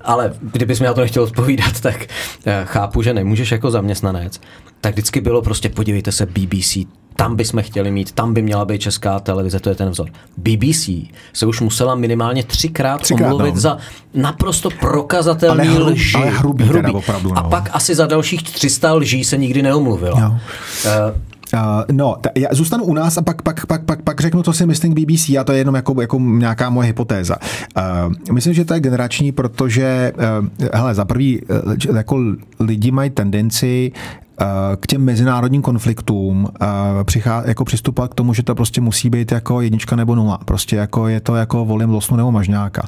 ale kdybys mi na to nechtěl odpovídat, tak eh, chápu, že nemůžeš jako zaměstnanec. Tak vždycky bylo prostě, podívejte se, BBC, tam bychom chtěli mít, tam by měla být česká televize, to je ten vzor. BBC se už musela minimálně třikrát, třikrát omluvit no. za naprosto prokazatelný ale hru, lži. Ale hrubý, hrubý. Teda opravdu, no. A pak asi za dalších 300 lží se nikdy neomluvila. No. Uh, Uh, no, t- já zůstanu u nás a pak, pak, pak, pak, pak řeknu, co si myslím k BBC a to je jenom jako, jako nějaká moje hypotéza. Uh, myslím, že to je generační, protože, uh, hele, za prvý, uh, jako lidi mají tendenci k těm mezinárodním konfliktům přichá, jako přistupovat k tomu, že to prostě musí být jako jednička nebo nula. Prostě jako je to jako volím losnu nebo mažňáka.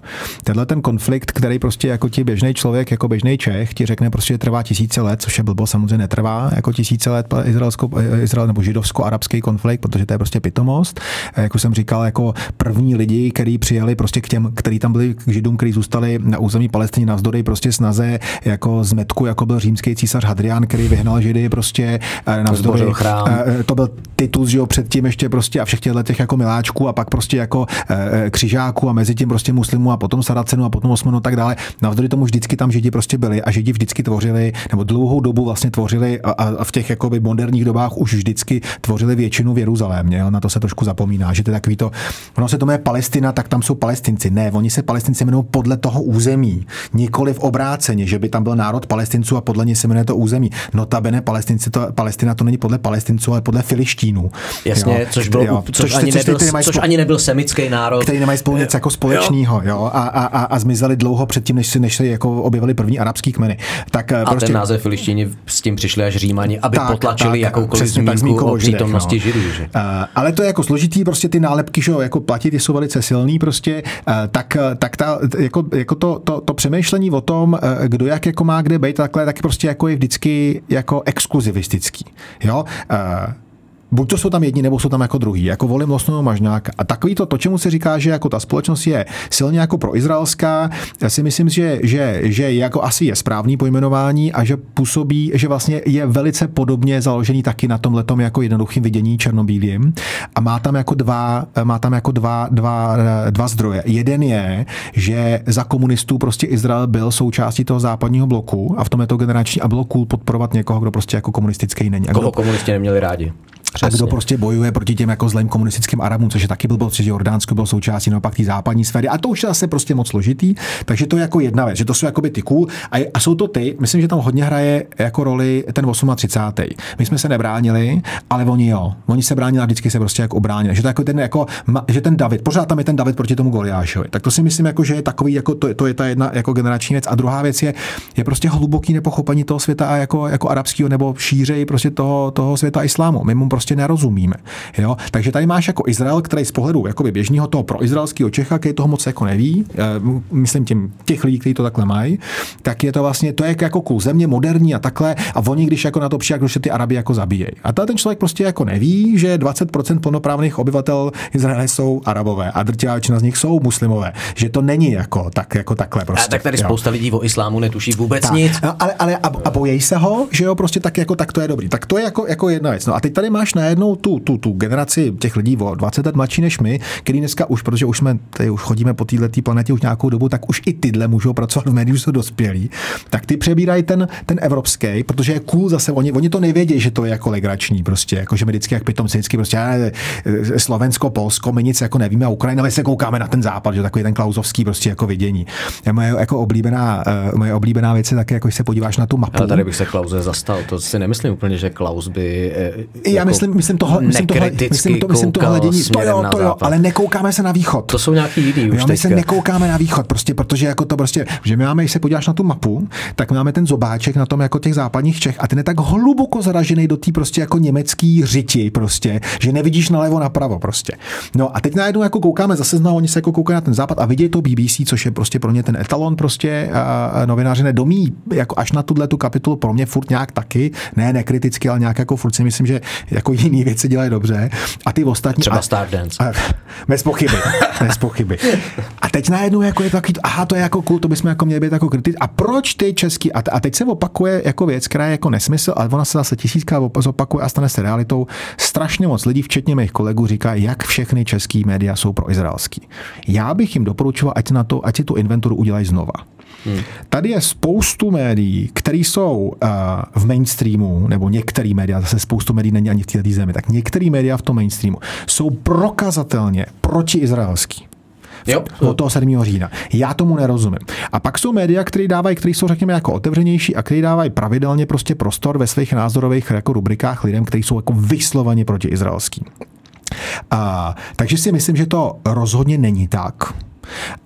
Tenhle ten konflikt, který prostě jako ti běžný člověk, jako běžný Čech, ti řekne prostě, že trvá tisíce let, což je blbo, samozřejmě netrvá jako tisíce let izraelsko, izrael nebo židovsko-arabský konflikt, protože to je prostě pitomost. Jak už jsem říkal, jako první lidi, kteří přijeli prostě k těm, kteří tam byli k židům, kteří zůstali na území Palestiny navzdory prostě snaze jako zmetku, jako byl římský císař Hadrian, který vyhnal židy kdy prostě eh, navzdory, eh, to byl Titus, že jo, předtím ještě prostě a všech těchto těch jako miláčků a pak prostě jako eh, křižáků a mezi tím prostě muslimů a potom Saracenu a potom Osmanu a tak dále. Navzdory tomu vždycky tam židi prostě byli a židi vždycky tvořili, nebo dlouhou dobu vlastně tvořili a, a v těch jakoby moderních dobách už vždycky tvořili většinu v Jeruzalémě. Jo? Na to se trošku zapomíná, že to je takový to, ono se to jmenuje Palestina, tak tam jsou palestinci. Ne, oni se palestinci jmenují podle toho území, nikoli v obráceně, že by tam byl národ palestinců a podle něj se jmenuje to území. Notabene Palestinci to, Palestina to není podle Palestinců, ale podle Filištínů. Jasně, jo. což, bylo, jo. což, což, ani, což, nebyl, což spolu, ani nebyl semický národ. Který nemají spolu něco jako společného. Jo. A, a, a, a, zmizeli dlouho předtím, než se, než se jako objevili první arabský kmeny. Tak, a prostě, ten název Filištíni s tím přišli až Římani, aby tak, potlačili tak, jakoukoliv zmínku o přítomnosti no. židů. Že? Uh, ale to je jako složitý, prostě ty nálepky, že jako platit, jsou velice silný, prostě, uh, tak, tak ta, jako, jako to, to, to, přemýšlení o tom, uh, kdo jak jako má kde být, takhle, tak prostě jako je vždycky jako exkluzivistický. Jo? Uh, buď to jsou tam jedni, nebo jsou tam jako druhý, jako volím Losného Mažňáka. A takový to, to, čemu se říká, že jako ta společnost je silně jako pro izraelská, já si myslím, že, že, že jako asi je správný pojmenování a že působí, že vlastně je velice podobně založený taky na tom letom jako jednoduchým vidění černobílým a má tam jako dva, má tam jako dva, dva, dva zdroje. Jeden je, že za komunistů prostě Izrael byl součástí toho západního bloku a v tom je to generační a bylo cool podporovat někoho, kdo prostě jako komunistický není. A Koho kdo, komunisti neměli rádi? Přesně. A kdo prostě bojuje proti těm jako zlým komunistickým Arabům, což je taky bylo, protože Jordánsko bylo součástí naopak té západní sféry. A to už je zase prostě moc složitý. Takže to je jako jedna věc, že to jsou jako by ty cool. A, a, jsou to ty, myslím, že tam hodně hraje jako roli ten 38. My jsme se nebránili, ale oni jo. Oni se bránili a vždycky se prostě jako obránili. Že, to jako ten, jako, že ten David, pořád tam je ten David proti tomu Goliášovi. Tak to si myslím, jako, že je takový, jako to, to, je ta jedna jako generační věc. A druhá věc je, je prostě hluboký nepochopení toho světa a jako, jako arabského nebo šířej prostě toho, toho světa islámu. My mu prostě nerozumíme. Jo? Takže tady máš jako Izrael, který z pohledu jakoby běžného toho pro izraelského Čecha, který toho moc jako neví, eh, myslím tím těch lidí, kteří to takhle mají, tak je to vlastně, to je jako cool země, moderní a takhle, a oni, když jako na to přijde, když ty Araby jako zabíjejí. A ten člověk prostě jako neví, že 20% plnoprávných obyvatel Izraele jsou Arabové a drtivá většina z nich jsou muslimové. Že to není jako, tak, jako takhle prostě. A tak tady jo. spousta lidí o islámu netuší vůbec tak. nic. Ale, ale a, a bojí se ho, že jo, prostě tak jako tak to je dobrý. Tak to je jako, jako jedna věc. No a teď tady máš najednou tu, tu, tu generaci těch lidí o 20 let mladší než my, který dneska už, protože už jsme tady už chodíme po této planetě už nějakou dobu, tak už i tyhle můžou pracovat v médiu, jsou dospělí, tak ty přebírají ten, ten evropský, protože je cool zase, oni, oni to nevědí, že to je jako legrační, prostě, jako že my vždycky jak pitomci, vždycky prostě e, Slovensko, Polsko, my nic jako nevíme a Ukrajina, my se koukáme na ten západ, že takový ten klauzovský prostě jako vidění. Moje jako oblíbená, e, moje oblíbená věc je také, jako se podíváš na tu mapu. Ale tady bych se Klauze zastal, to si nemyslím úplně, že Klaus by e, Já jako myslím, myslím, tohle, myslím, tohle, myslím, to, myslím to hledění, to jo, to jo, ale nekoukáme se na východ. To jsou nějaký jiný už jo, my se nekoukáme na východ, prostě, protože jako to prostě, že my máme, když se podíváš na tu mapu, tak máme ten zobáček na tom jako těch západních Čech a ten je tak hluboko zaražený do té prostě jako německý řiti prostě, že nevidíš nalevo napravo prostě. No a teď najednou jako koukáme zase znovu, oni se jako koukají na ten západ a vidějí to BBC, což je prostě pro ně ten etalon prostě a novináři nedomí jako až na tuhle tu kapitolu pro mě furt nějak taky, ne nekriticky, ale nějak jako furt si myslím, že jako jiný věci dělají dobře. A ty ostatní. Třeba Stardance. A, bez pochyby. bez pochyby. A teď najednou jako je to takový, aha, to je jako cool, to bychom jako měli být jako kritik. A proč ty český, a, a teď se opakuje jako věc, která je jako nesmysl, ale ona se zase tisíckrát opakuje a stane se realitou. Strašně moc lidí, včetně mých kolegů, říká, jak všechny český média jsou pro izraelský. Já bych jim doporučoval, ať na to, ať si tu inventuru udělají znova. Hmm. Tady je spoustu médií, které jsou uh, v mainstreamu, nebo některé média, zase spoustu médií není ani v této zemi, tak některé média v tom mainstreamu jsou prokazatelně protiizraelský. Jo. Od toho 7. října. Já tomu nerozumím. A pak jsou média, které dávají, které jsou, řekněme, jako otevřenější a které dávají pravidelně prostě prostor ve svých názorových jako rubrikách lidem, kteří jsou jako vysloveně proti izraelským. A, takže si myslím, že to rozhodně není tak.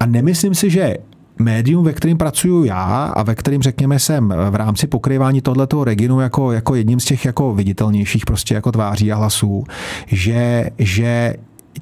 A nemyslím si, že médium, ve kterém pracuju já a ve kterém, řekněme, jsem v rámci pokrývání tohoto regionu jako, jako jedním z těch jako viditelnějších prostě jako tváří a hlasů, že, že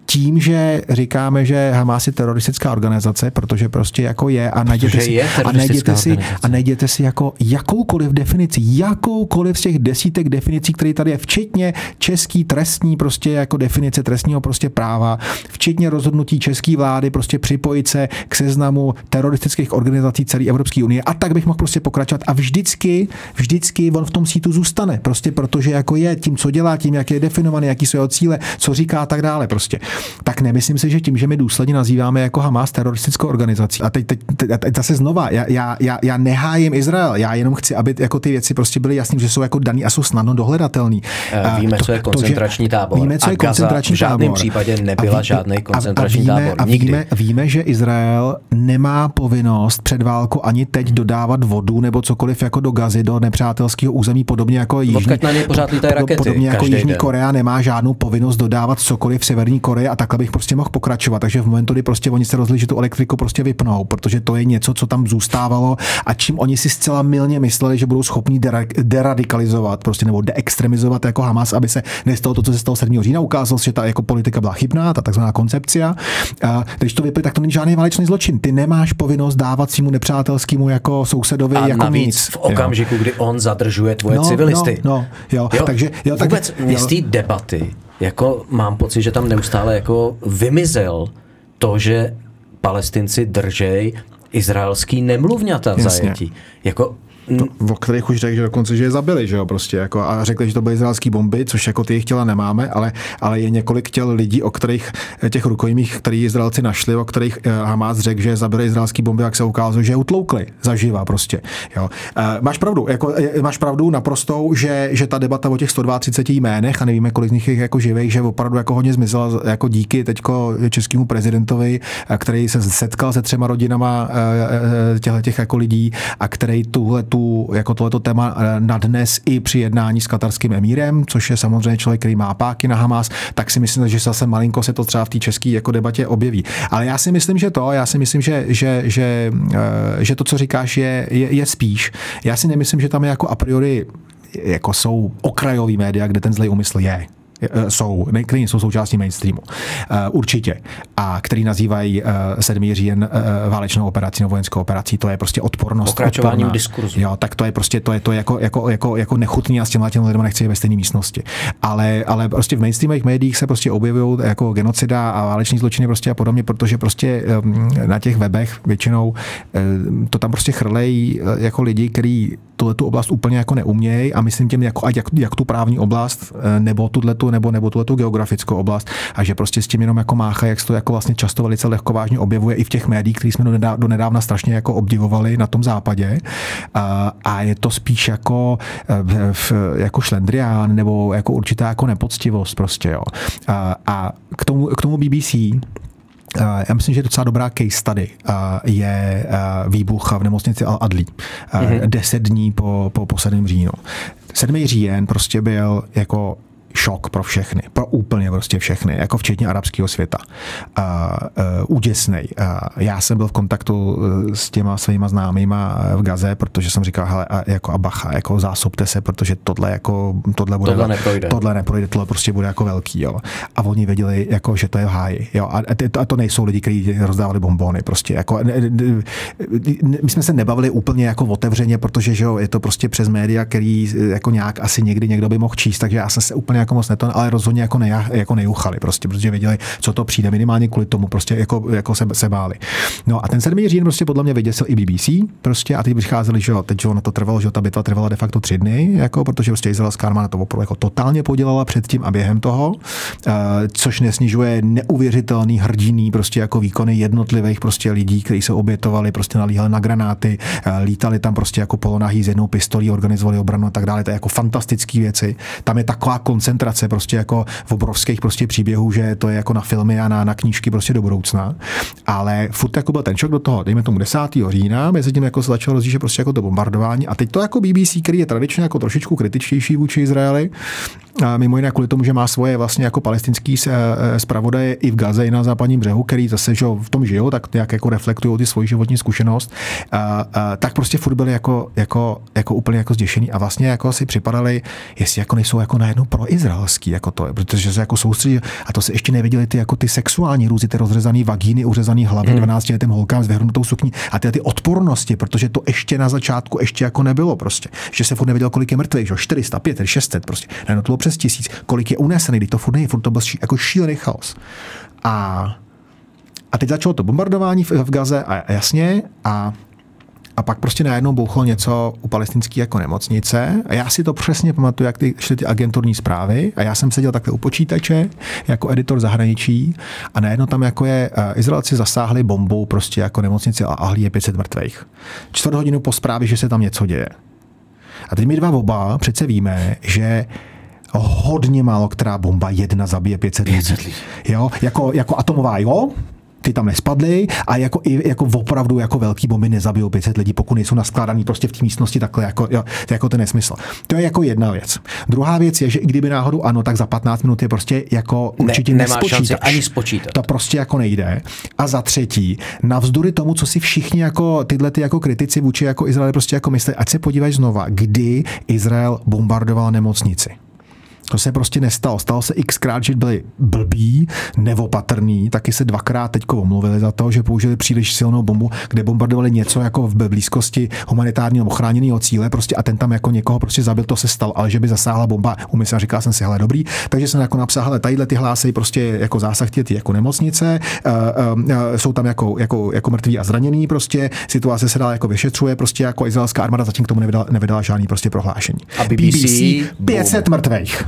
tím, že říkáme, že Hamas je teroristická organizace, protože prostě jako je a najděte si, a najděte si, a najděte si jako jakoukoliv definici, jakoukoliv z těch desítek definicí, které tady je, včetně český trestní prostě jako definice trestního prostě práva, včetně rozhodnutí české vlády prostě připojit se k seznamu teroristických organizací celé Evropské unie. A tak bych mohl prostě pokračovat. A vždycky, vždycky on v tom sítu zůstane, prostě protože jako je tím, co dělá, tím, jak je definovaný, jaký jsou jeho cíle, co říká a tak dále prostě tak nemyslím si, že tím, že my důsledně nazýváme jako Hamas teroristickou organizací. A teď, teď, teď, teď zase znova, já, já, já, já nehájím Izrael, já jenom chci, aby jako ty věci prostě byly jasné, že jsou jako daný a jsou snadno dohledatelný. Eh, víme, to, co je koncentrační to, tábor. Víme, co je koncentrační v žádném tábor. případě nebyla žádný koncentrační a, a víme, tábor. Nikdy. A víme, víme, že Izrael nemá povinnost před válkou ani teď dodávat vodu nebo cokoliv jako do Gazy, do nepřátelského území, podobně jako Jižní, na pořád rakety, podobně jako Jižní Korea nemá žádnou povinnost dodávat cokoliv v Severní Koreji a takhle bych prostě mohl pokračovat. Takže v momentu, kdy prostě oni se rozhodli, že tu elektriku prostě vypnou, protože to je něco, co tam zůstávalo a čím oni si zcela milně mysleli, že budou schopni deradikalizovat prostě nebo deextremizovat jako Hamas, aby se nestalo to, co se stalo 7. října. Ukázalo se, že ta jako politika byla chybná, ta takzvaná koncepce. A když to vypne, tak to není žádný válečný zločin. Ty nemáš povinnost dávat svýmu nepřátelskému jako sousedovi a jako navíc nic. v okamžiku, jo. kdy on zadržuje tvoje no, civilisty. No, no jo, jo, takže jo, vůbec tak, z té debaty jako mám pocit, že tam neustále jako vymizel to, že palestinci držej izraelský nemluvňata v zajetí. Jako to, o kterých už řekl, že dokonce, že je zabili, že jo, prostě, jako, a řekli, že to byly izraelské bomby, což jako ty jejich těla nemáme, ale, ale je několik těl lidí, o kterých těch rukojmích, který Izraelci našli, o kterých Hamas řekl, že zabili izraelské bomby, jak se ukázalo, že je utloukli zaživa prostě. Jo. Máš pravdu, jako, máš pravdu naprostou, že, že ta debata o těch 132 jménech a nevíme, kolik z nich je jako živých, že opravdu jako hodně zmizela jako díky teďko českému prezidentovi, který se setkal se třema rodinama těchto těch jako lidí a který tuhle tu, jako tohleto téma nadnes i při jednání s katarským emírem, což je samozřejmě člověk, který má páky na Hamas, tak si myslím, že zase malinko se to třeba v té české jako debatě objeví. Ale já si myslím, že to, já si myslím, že, že, že, že to, co říkáš, je, je, je spíš. Já si nemyslím, že tam je jako a priori jako jsou okrajový média, kde ten zlej úmysl je. Eh, jsou, který jsou součástí mainstreamu. Eh, určitě. A který nazývají 7. Eh, říjen válečnou operací nebo vojenskou operací. To je prostě odpornost. Pokračováním diskurzu. Jo, tak to je prostě to je to jako, jako, jako, jako nechutný a s těmhle těm lidem nechci ve stejné místnosti. Ale, ale prostě v mainstreamových médiích se prostě objevují jako genocida a váleční zločiny prostě a podobně, protože prostě na těch webech většinou to tam prostě chrlejí jako lidi, kteří tuhle tu oblast úplně jako neumějí a myslím tím jako, ať jak, jak tu právní oblast nebo tuhle tu nebo, nebo tuhle tu geografickou oblast a že prostě s tím jenom jako mácha, jak se to jako vlastně často velice lehkovážně objevuje i v těch médiích, které jsme do nedávna strašně jako obdivovali na tom západě. A, a je to spíš jako, eh, jako šlendrián nebo jako určitá jako nepoctivost prostě, jo. A, a k tomu, k tomu BBC já myslím, že docela dobrá case study je výbuch v nemocnici Al-Adli. Mm-hmm. Deset dní po, po, po 7. říjnu. 7. říjen prostě byl jako šok pro všechny, pro úplně prostě všechny, jako včetně arabského světa. Uh, uh, úděsnej. Uh, já jsem byl v kontaktu s těma svýma známýma v Gaze, protože jsem říkal, hele, a, jako a bacha, jako zásobte se, protože tohle jako, tohle bude, tohle neprojde. tohle neprojde, tohle prostě bude jako velký, jo. A oni věděli, jako, že to je v háji, jo. A, a to nejsou lidi, kteří rozdávali bombony, prostě, jako, my jsme se nebavili úplně jako otevřeně, protože, že jo, je to prostě přes média, který jako nějak asi někdy někdo by mohl číst, takže já jsem se úplně jako moc neton, ale rozhodně jako, ne, jako nejuchali, prostě, protože věděli, co to přijde, minimálně kvůli tomu, prostě jako, jako se, se báli. No a ten 7. říjen prostě podle mě vyděsil i BBC, prostě a teď přicházeli, že jo, teď že ono to trvalo, že ta bitva trvala de facto tři dny, jako, protože prostě izraelská armáda to opravdu jako totálně podělala předtím a během toho, uh, což nesnižuje neuvěřitelný hrdiný prostě jako výkony jednotlivých prostě lidí, kteří se obětovali, prostě nalíhali na granáty, uh, lítali tam prostě jako polonahý s jednou pistolí, organizovali obranu a tak dále. To je jako fantastické věci. Tam je taková koncentrace prostě jako v obrovských prostě příběhů, že to je jako na filmy a na, na knížky prostě do budoucna. Ale furt jako byl ten šok do toho, dejme tomu 10. října, mezi tím jako se začalo rozjíždět prostě jako to bombardování. A teď to jako BBC, který je tradičně jako trošičku kritičtější vůči Izraeli, a mimo jiné kvůli tomu, že má svoje vlastně jako palestinský eh, eh, zpravodaje i v Gaze, i na západním břehu, který zase že v tom žijou, tak nějak jako reflektují ty svoji životní zkušenost, a, a, tak prostě furt byli jako, jako, jako úplně jako zděšený a vlastně jako si připadali, jestli jako nejsou jako najednou pro izraelský, jako to, protože se jako soustředí, a to se ještě neviděli ty jako ty sexuální růzy, ty rozřezaný vagíny, uřezaný hlavy hmm. 12 letým holkám s vyhrnutou sukní a ty, ty odpornosti, protože to ještě na začátku ještě jako nebylo prostě, že se furt nevěděl, kolik je mrtvých, že 400, 500, 600 prostě, ne, to bylo přes tisíc, kolik je unesený, to furt není, furt to byl jako šílený chaos. A, a teď začalo to bombardování v, v Gaze a jasně a a pak prostě najednou bouchlo něco u palestinské jako nemocnice. A já si to přesně pamatuju, jak ty, šly ty agenturní zprávy. A já jsem seděl takhle u počítače jako editor zahraničí a najednou tam jako je, uh, Izraelci zasáhli bombou prostě jako nemocnici a Ahli je 500 mrtvých. Čtvrt hodinu po zprávě, že se tam něco děje. A teď my dva oba přece víme, že hodně málo která bomba jedna zabije 500 lidí. Jo, jako, jako atomová, jo? Ty tam nespadly a jako, i, jako opravdu jako velký bomby nezabijou 500 lidí, pokud nejsou naskládaný prostě v té místnosti takhle, jako, jo, to je jako ten nesmysl. To je jako jedna věc. Druhá věc je, že i kdyby náhodou ano, tak za 15 minut je prostě jako určitě ne, nespočítáš. ani spočítat. To prostě jako nejde. A za třetí, navzdory tomu, co si všichni jako tyhle ty jako kritici vůči jako Izrael prostě jako myslí, ať se podívají znova, kdy Izrael bombardoval nemocnici To se prostě nestalo. Stalo se xkrát, že byli blbí, nevopatrný, taky se dvakrát teď omluvili za to, že použili příliš silnou bombu, kde bombardovali něco jako v blízkosti humanitárního ochráněného cíle, prostě a ten tam jako někoho prostě zabil, to se stalo, ale že by zasáhla bomba, umysl, říkal jsem si, hele, dobrý, takže jsem jako napsal, hele, tadyhle ty hlásy prostě jako zásah ty jako nemocnice, uh, uh, jsou tam jako, jako, jako mrtví a zranění, prostě situace se dál jako vyšetřuje, prostě jako izraelská armáda zatím k tomu nevydala, nevydala žádný prostě prohlášení. A BBC, BBC 500 mrtvých.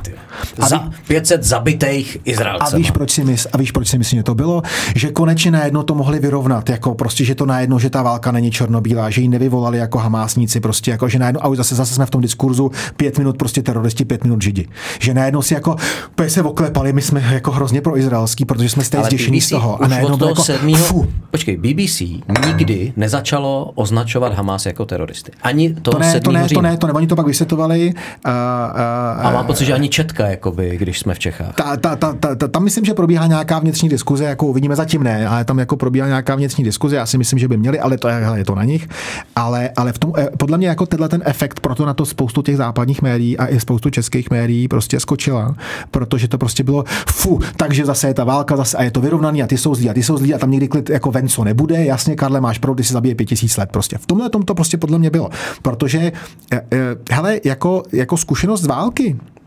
A Za 500 zabitých Izraelců. A víš, proč si mys, a víš, proč si myslím, že to bylo? Že konečně najednou to mohli vyrovnat, jako prostě, že to najednou, že ta válka není černobílá, že ji nevyvolali jako hamásníci, prostě jako, že najednou, a už zase, zase jsme v tom diskurzu, pět minut prostě teroristi, pět minut židi. Že najednou si jako se oklepali, my jsme jako hrozně pro izraelský, protože jsme stejně zděšení z toho. A najednou toho jako, sedmýho, fu. Počkej, BBC nikdy nezačalo označovat Hamas jako teroristy. Ani to, to ne, to ne, to ne, to ne, oni to pak vysvětovali. Uh, uh, a mám pocit, že ani Četka, jakoby, když jsme v Čechách. Ta, ta, ta, ta, ta, tam myslím, že probíhá nějaká vnitřní diskuze, jako uvidíme zatím ne, ale tam jako probíhá nějaká vnitřní diskuze, já si myslím, že by měli, ale to je, je to na nich. Ale, ale v tom, eh, podle mě jako tenhle ten efekt, proto na to spoustu těch západních médií a i spoustu českých médií prostě skočila, protože to prostě bylo fu, takže zase je ta válka zase a je to vyrovnaný a ty jsou zlí a ty jsou zlí a tam někdy klid jako venco nebude. Jasně, Karle, máš pravdu, ty si zabije pět tisíc let prostě. V tomhle tom to prostě podle mě bylo. Protože, eh, hele, jako, jako zkušenost z války, Eh,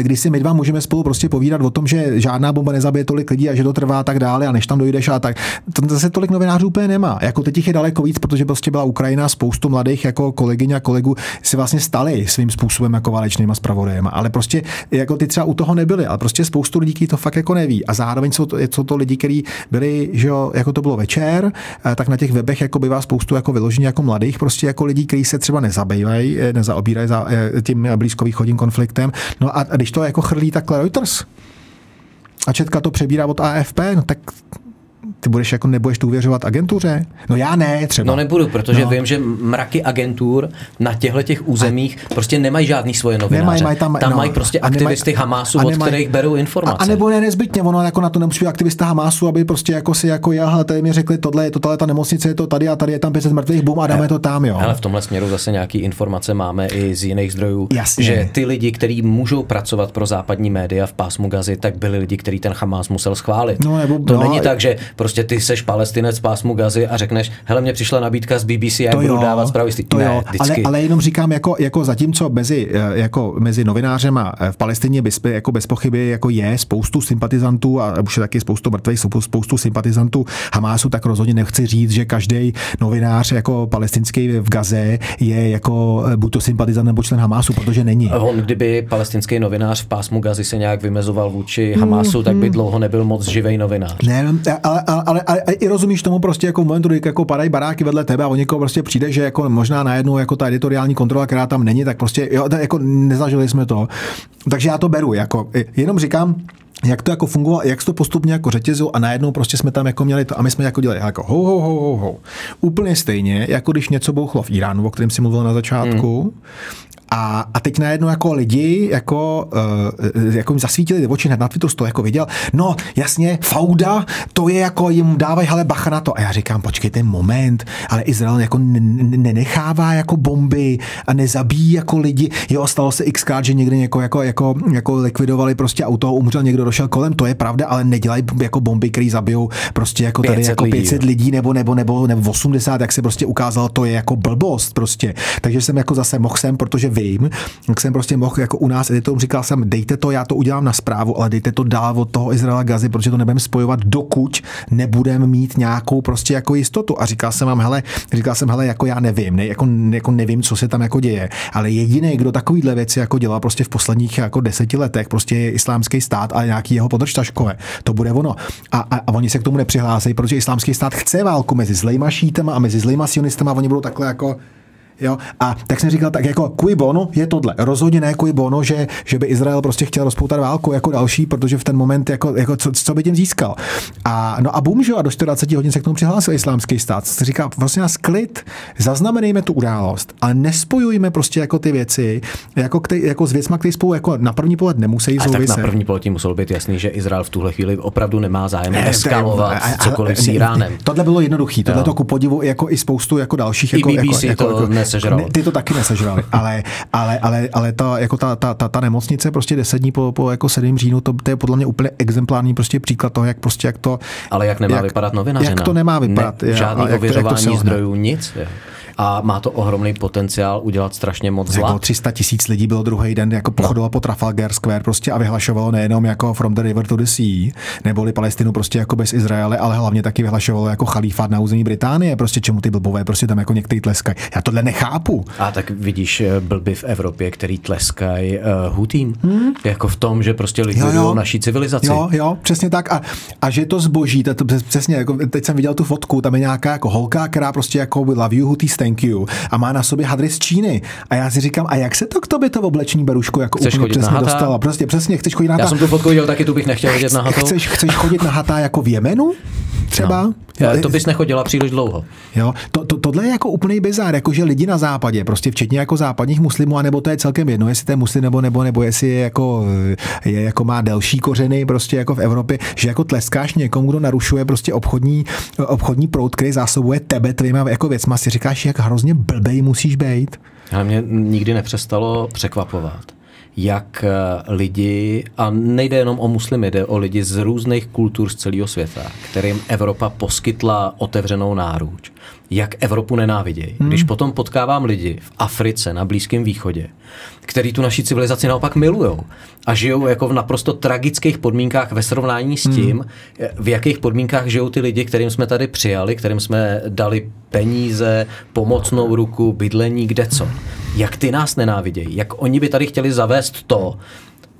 když si my dva můžeme spolu prostě povídat o tom, že žádná bomba nezabije tolik lidí a že to trvá a tak dále a než tam dojdeš a tak. To zase tolik novinářů úplně nemá. Jako teď jich je daleko víc, protože prostě byla Ukrajina, spoustu mladých jako kolegyň a kolegů si vlastně stali svým způsobem jako válečnýma zpravodajem. Ale prostě jako ty třeba u toho nebyli, ale prostě spoustu lidí to fakt jako neví. A zároveň jsou to, jsou to lidi, kteří byli, že jo, jako to bylo večer, eh, tak na těch webech jako bývá spoustu jako vyložení jako mladých, prostě jako lidí, kteří se třeba nezabývají, eh, nezaobírají za tím blízkovýchodním konfliktem. No a když to jako chrlí takhle Reuters a Četka to přebírá od AFP, no tak ty budeš jako nebudeš důvěřovat agentuře? No já ne, třeba. No nebudu, protože no. vím, že mraky agentur na těchto těch územích a prostě nemají žádný svoje novináře. Nemají, mají tam, tam no, mají prostě aktivisty nemaj, Hamásu, od nemaj, kterých berou informace. A, a nebo ne nezbytně, ono jako na to nemusí být aktivista Hamásu, aby prostě jako si jako já, tady mi řekli, tohle je to, tohle ta nemocnice je to tady a tady je tam 500 mrtvých, bum a dáme to tam, jo. Ale v tomhle směru zase nějaký informace máme i z jiných zdrojů, Jasně. že ty lidi, kteří můžou pracovat pro západní média v pásmu Gazy, tak byli lidi, kteří ten Hamás musel schválit. No, nebo, to no, není tak, že prostě ty seš palestinec pásmu Gazy a řekneš, hele, mě přišla nabídka z BBC a já budu jo, dávat zprávy. To ne, jo, ale, ale, jenom říkám, jako, jako zatímco mezi, eh, jako mezi novinářema eh, v Palestině bez, jako bez pochyby jako je spoustu sympatizantů a už je taky spoustu mrtvých, spoustu sympatizantů Hamásu, tak rozhodně nechci říct, že každý novinář jako palestinský v Gaze je jako eh, buď to sympatizant nebo člen Hamásu, protože není. On, kdyby palestinský novinář v pásmu Gazy se nějak vymezoval vůči Hamásu, mm, tak by dlouho nebyl moc živej novinář. Ne, ale, ale, ale, ale i rozumíš tomu prostě jako v momentu, kdy jako padají baráky vedle tebe a o někoho prostě přijde, že jako možná najednou jako ta editoriální kontrola, která tam není, tak prostě jo, jako nezažili jsme to. Takže já to beru, jako jenom říkám, jak to jako fungovalo, jak to postupně jako řetězil a najednou prostě jsme tam jako měli to a my jsme jako dělali jako ho, ho, ho, ho, ho. Úplně stejně, jako když něco bouchlo v Iránu, o kterém si mluvil na začátku, mm. A, a teď najednou jako lidi jako, uh, jako jim zasvítili oči na Twitteru, to jako viděl, no jasně, Fauda, to je jako jim dávají hele bacha na to. A já říkám, počkejte moment, ale Izrael jako nenechává jako bomby a nezabíjí jako lidi. Jo, stalo se xkrát, že někdy jako, jako, jako, jako likvidovali prostě auto, umřel někdo, došel kolem, to je pravda, ale nedělají jako bomby, které zabijou prostě jako tady jako 500 lidí, lidí nebo, nebo, nebo, nebo 80, jak se prostě ukázalo, to je jako blbost prostě. Takže jsem jako zase mohl sem, protože vy vím, tak jsem prostě mohl jako u nás editorům říkal jsem, dejte to, já to udělám na zprávu, ale dejte to dál od toho Izraela Gazy, protože to nebudeme spojovat, dokud nebudeme mít nějakou prostě jako jistotu. A říkal jsem vám, hele, říkal jsem, hele, jako já nevím, ne, jako, jako nevím, co se tam jako děje, ale jediný, kdo takovýhle věci jako dělá prostě v posledních jako deseti letech, prostě je islámský stát a nějaký jeho podržtaškové. To bude ono. A, a, a, oni se k tomu nepřihlásejí, protože islámský stát chce válku mezi zlejma šítama a mezi zlejma sionistama a oni budou takhle jako Jo? A tak jsem říkal, tak jako cui bono je tohle. Rozhodně ne cui bono, že, že by Izrael prostě chtěl rozpoutat válku jako další, protože v ten moment jako, jako co, co, by tím získal. A, no a bum, že a do 24 hodin se k tomu přihlásil islámský stát. Se říká, vlastně nás klid, zaznamenejme tu událost, ale nespojujme prostě jako ty věci, jako, který, jako s věcmi, které spolu jako na první pohled nemusí souviset. tak na první pohled muselo být jasný, že Izrael v tuhle chvíli opravdu nemá zájem ne, eskalovat cokoliv s Iránem. Tohle bylo jednoduché. Tohle to ku podivu jako i spoustu jako dalších. I jako, BBC jako, to jako, nesežral. Ne, ty to taky nesežrali, ale, ale, ale, ale ta, jako ta, ta, ta, ta, nemocnice prostě 10 dní po, po jako 7. říjnu, to, to, je podle mě úplně exemplární prostě příklad toho, jak prostě jak to... Ale jak nemá jak, vypadat novinařina. Jak to nemá vypadat. Ne, žádný ověřování zdrojů, nic. Je a má to ohromný potenciál udělat strašně moc zla. Jako 300 tisíc lidí bylo druhý den jako pochodilo no. po Trafalgar Square prostě a vyhlašovalo nejenom jako From the River to the Sea, neboli Palestinu prostě jako bez Izraele, ale hlavně taky vyhlašovalo jako chalífát na území Británie, prostě čemu ty blbové prostě tam jako některý tleskají. Já tohle nechápu. A tak vidíš eh, blby v Evropě, který tleskají uh, Hutým, hmm? jako v tom, že prostě likvidují naší civilizaci. Jo, jo, přesně tak. A, a že to zboží, to, to přesně, jako teď jsem viděl tu fotku, tam je nějaká jako holka, která prostě jako love you, Houthis, thank you a má na sobě hadry z Číny. A já si říkám, a jak se to k tobě to oblečení berušku jako chceš úplně přesně dostala? Prostě přesně, chceš chodit na hata. Já jsem tu fotku viděl, taky tu bych nechtěl vidět na hatu. Chceš, chceš chodit na hata jako v Jemenu? třeba. No. Já, to bys nechodila příliš dlouho. Jo, to, to, tohle je jako úplný bizár, jako že lidi na západě, prostě včetně jako západních muslimů, anebo to je celkem jedno, jestli to je muslim nebo, nebo, nebo jestli je jako, je jako má delší kořeny prostě jako v Evropě, že jako tleskáš někomu, kdo narušuje prostě obchodní, obchodní proud, který zásobuje tebe tvýma jako věcma, si říkáš, jak hrozně blbej musíš být. Ale mě nikdy nepřestalo překvapovat jak eh, lidi, a nejde jenom o muslimy, jde o lidi z různých kultur z celého světa, kterým Evropa poskytla otevřenou náruč, jak Evropu nenávidějí. Hmm. Když potom potkávám lidi v Africe, na Blízkém východě, který tu naší civilizaci naopak milujou a žijou jako v naprosto tragických podmínkách ve srovnání s hmm. tím, hmm. v jakých podmínkách žijou ty lidi, kterým jsme tady přijali, kterým jsme dali peníze, pomocnou ruku, bydlení, kde co. Jak ty nás nenávidějí, jak oni by tady chtěli zavést to,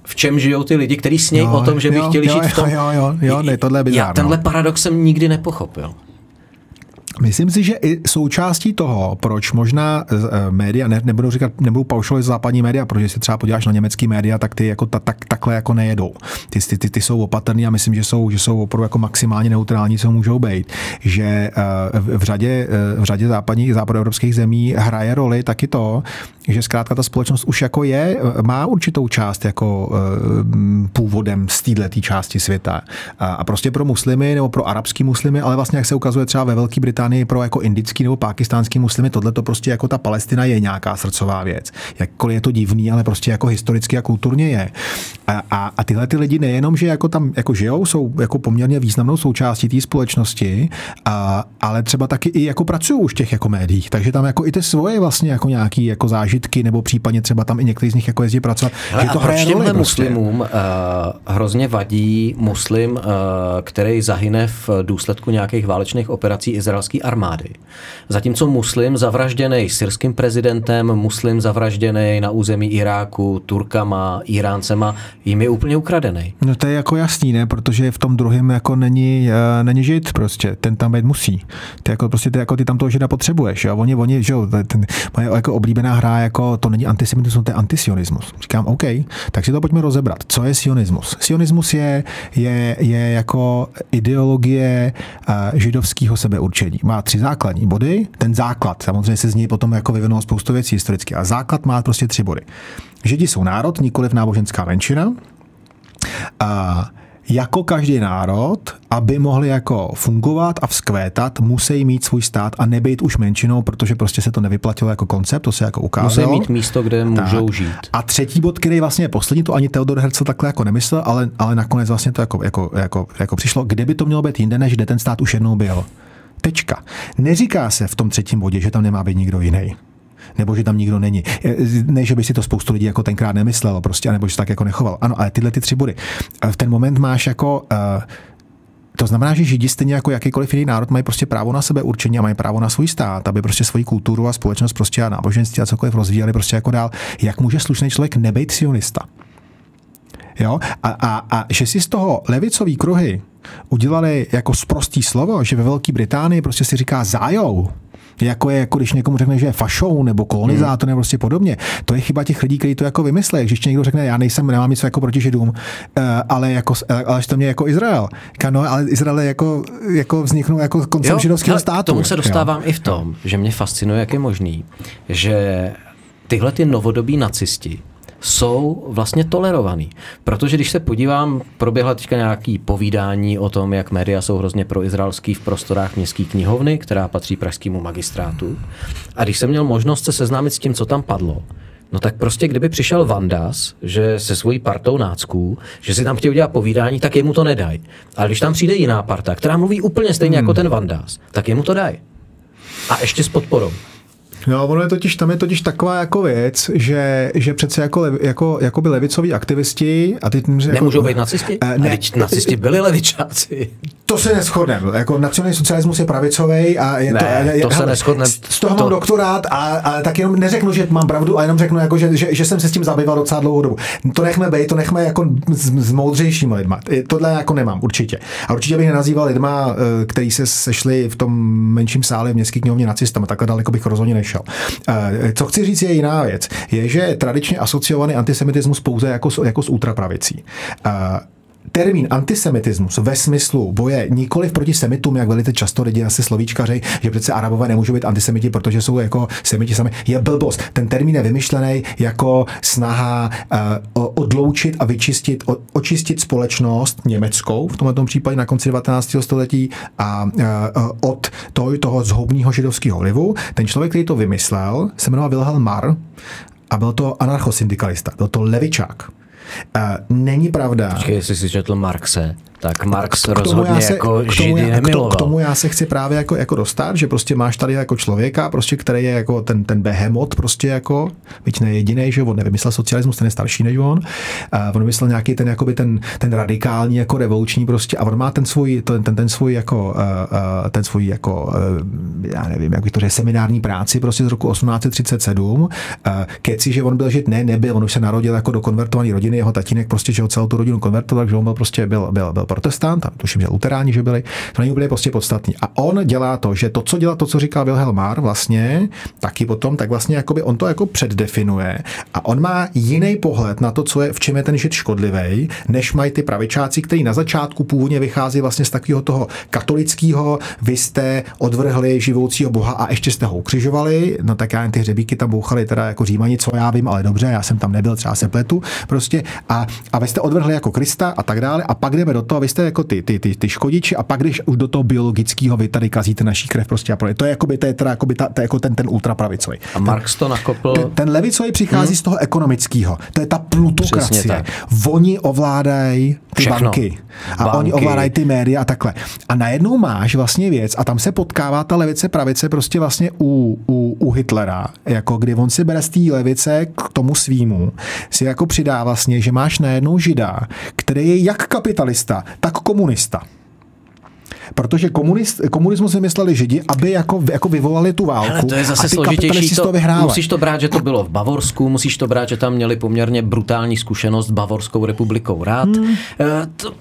v čem žijou ty lidi, kteří snějí o tom, že by jo, chtěli jo, žít v tom. Jo, jo, jo, ne, tohle je bizár, Já tenhle paradox jsem nikdy nepochopil. Myslím si, že i součástí toho, proč možná uh, média, ne, nebudu říkat, nebudu paušovat západní média, protože si třeba podíváš na německý média, tak ty jako ta, tak, takhle jako nejedou. Ty, ty, ty, ty jsou opatrný a myslím, že jsou, že jsou opravdu jako maximálně neutrální, co můžou být. Že uh, v, řadě, v řadě západních, západoevropských zemí hraje roli taky to, že zkrátka ta společnost už jako je, má určitou část jako původem z této části světa. A prostě pro muslimy nebo pro arabský muslimy, ale vlastně jak se ukazuje třeba ve Velké Británii, Británii pro jako indický nebo pakistánský muslimy tohle to prostě jako ta Palestina je nějaká srdcová věc. Jakkoliv je to divný, ale prostě jako historicky a kulturně je. A, a, a tyhle ty lidi nejenom, že jako tam jako žijou, jsou jako poměrně významnou součástí té společnosti, a, ale třeba taky i jako pracují už v těch jako médiích. Takže tam jako i ty svoje vlastně jako nějaký jako zážitky, nebo případně třeba tam i některý z nich jako jezdí pracovat. Hele, že to a proč těmhle prostě. muslimům uh, hrozně vadí muslim, uh, který zahyne v důsledku nějakých válečných operací izraelských izraelské armády. Zatímco muslim zavražděný syrským prezidentem, muslim zavražděný na území Iráku, Turkama, Iráncema, jim je úplně ukradený. No to je jako jasný, ne? Protože v tom druhém jako není, uh, není žid prostě, ten tam být musí. Ty jako prostě ty, jako ty tam toho žida potřebuješ, jo? Oni, oni, že jo, ten, moje jako oblíbená hra, jako to není antisemitismus, to je antisionismus. Říkám, OK, tak si to pojďme rozebrat. Co je sionismus? Sionismus je, je, je jako ideologie uh, židovského sebeurčení má tři základní body. Ten základ, samozřejmě se z něj potom jako vyvinulo spoustu věcí historicky, a základ má prostě tři body. Židi jsou národ, nikoliv náboženská menšina. A jako každý národ, aby mohli jako fungovat a vzkvétat, musí mít svůj stát a nebejt už menšinou, protože prostě se to nevyplatilo jako koncept, to se jako ukázalo. Musí mít místo, kde můžou tak. žít. A třetí bod, který vlastně je poslední, to ani Theodor Herzl takhle jako nemyslel, ale, ale nakonec vlastně to jako, jako, jako, jako přišlo, kde by to mělo být jinde, než kde ten stát už jednou byl. Tečka. Neříká se v tom třetím bodě, že tam nemá být nikdo jiný nebo že tam nikdo není. Ne, že by si to spoustu lidí jako tenkrát nemyslelo, prostě, nebo že se tak jako nechoval. Ano, ale tyhle ty tři body. V ten moment máš jako uh, to znamená, že Židi stejně jako jakýkoliv jiný národ mají prostě právo na sebe určení a mají právo na svůj stát, aby prostě svoji kulturu a společnost prostě a náboženství a cokoliv rozvíjeli prostě jako dál. Jak může slušný člověk nebejt sionista? Jo? A, a, a že si z toho levicový kruhy udělali jako sprostý slovo, že ve Velké Británii prostě si říká zájou, jako je, jako když někomu řekne, že je fašou nebo kolonizátor nebo prostě podobně. To je chyba těch lidí, kteří to jako vymyslí. Když někdo řekne, já nejsem, nemám nic jako proti Židům, eh, ale jako, eh, ale to mě jako Izrael. No, ale Izrael jako, jako vzniknul jako koncem židovského státu. Tomu se dostávám jo. i v tom, že mě fascinuje, jak je možný, že tyhle ty novodobí nacisti jsou vlastně tolerovaný. Protože když se podívám, proběhla teďka nějaký povídání o tom, jak média jsou hrozně proizraelský v prostorách městské knihovny, která patří pražskému magistrátu. A když jsem měl možnost se seznámit s tím, co tam padlo, No tak prostě, kdyby přišel Vandas, že se svojí partou nácků, že si tam chtěl udělat povídání, tak jemu to nedají. Ale když tam přijde jiná parta, která mluví úplně stejně hmm. jako ten Vandas, tak jemu to dají. A ještě s podporou. No, ono je totiž, tam je totiž taková jako věc, že, že přece jako, jako, jako by levicoví aktivisti a ty... Jako, Nemůžou být nacisti? Uh, ne, nacisti byli levičáci. To se neschodneme. Jako nacionální socialismus je pravicový a je ne, to... to hele, se neschodne. Z toho to... mám doktorát a, a, tak jenom neřeknu, že mám pravdu a jenom řeknu, jako, že, že, že, jsem se s tím zabýval docela dlouhou dobu. To nechme být, to nechme jako s, s moudřejšími lidma. Tohle jako nemám, určitě. A určitě bych nenazýval lidma, eh, kteří se sešli v tom menším sále v městské knihovně nacistama. Takhle daleko bych rozhodně nešel. Eh, co chci říct je jiná věc. Je, že tradičně asociovaný antisemitismus pouze jako, jako s ultrapravicí eh, termín antisemitismus ve smyslu boje nikoli proti semitům, jak velice často lidi asi slovíčkaři, že přece arabové nemůžou být antisemiti, protože jsou jako semiti sami, je blbost. Ten termín je vymyšlený jako snaha uh, odloučit a vyčistit, o, očistit společnost německou, v tomto případě na konci 19. století, a uh, od toho, toho zhoubního židovského vlivu. Ten člověk, který to vymyslel, se jmenoval Wilhelm Marr a byl to anarchosyndikalista, byl to levičák. Uh, není pravda. Počkej, jestli jsi četl Marxe, tak Marx k rozhodně se, jako k tomu, židy nemiloval. K tomu já se chci právě jako, jako dostat, že prostě máš tady jako člověka, prostě, který je jako ten, ten behemot, prostě jako, byť ne jediný, že on nevymyslel socialismus, ten je starší než on, a on vymyslel nějaký ten, jakoby ten, ten radikální, jako revoluční prostě a on má ten svůj, ten, ten, ten svůj jako, ten svůj jako, já nevím, jak bych to řekl, seminární práci prostě z roku 1837, uh, keci, že on byl žít, ne, nebyl, on už se narodil jako do konvertované rodiny, jeho tatínek prostě, že ho celou tu rodinu konvertoval, takže on byl prostě, byl, byl, byl protestant, tuším, že luteráni, že byli, to není úplně prostě podstatný. A on dělá to, že to, co dělá, to, co říkal Wilhelm Marr vlastně, taky potom, tak vlastně jakoby on to jako předdefinuje. A on má jiný pohled na to, co je, v čem je ten žid škodlivý, než mají ty pravičáci, který na začátku původně vychází vlastně z takového toho katolického, vy jste odvrhli živoucího boha a ještě jste ho ukřižovali, no tak já ty hřebíky tam bouchali teda jako římani, co já vím, ale dobře, já jsem tam nebyl, třeba se pletu, prostě. A, a vy jste odvrhli jako Krista a tak dále. A pak jdeme do toho, vy jste jako ty, ty, ty, ty škodiči a pak, když už do toho biologického vy tady kazíte naší krev prostě a pro To je, jakoby, to je teda jakoby ta, to je jako ten, ten ultrapravicový. A Marx to nakopl. Ten, ten levicový přichází hmm. z toho ekonomického. To je ta plutokracie. Oni ovládají ty Všechno. banky. A banky. oni ovládají ty média a takhle. A najednou máš vlastně věc a tam se potkává ta levice pravice prostě vlastně u, u, u Hitlera, jako kdy on si bere z té levice k tomu svýmu, si jako přidá vlastně, že máš najednou žida, který je jak kapitalista, tak komunista protože komunist, komunismus vymysleli židi, aby jako, jako vyvolali tu válku. Ale to je zase složitější. To, musíš to brát, že to bylo v Bavorsku, musíš to brát, že tam měli poměrně brutální zkušenost s Bavorskou republikou rád. Hmm. E, to,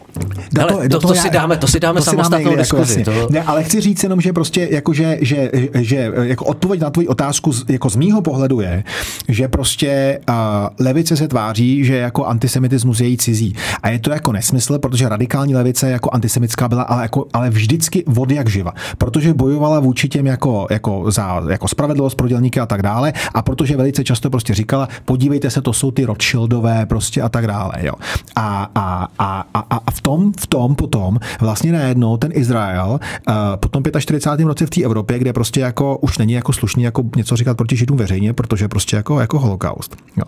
do hele, to, to, to, já, si dáme, to si dáme to samostatnou jako diskuzi. Jako to... Ne, ale chci říct jenom, že prostě jako, že, že, že jako odpověď na tvoji otázku jako z mýho pohledu je, že prostě uh, levice se tváří, že jako antisemitismus je její cizí. A je to jako nesmysl, protože radikální levice jako antisemická byla, ale, jako, ale vždycky vody jak živa, protože bojovala vůči těm jako, jako za jako spravedlnost pro dělníky a tak dále a protože velice často prostě říkala, podívejte se, to jsou ty Rothschildové prostě a tak dále. Jo. A, a, a, a, a v tom, v tom potom vlastně najednou ten Izrael uh, po tom 45. roce v té Evropě, kde prostě jako už není jako slušný jako něco říkat proti Židům veřejně, protože prostě jako, jako holokaust. Jo.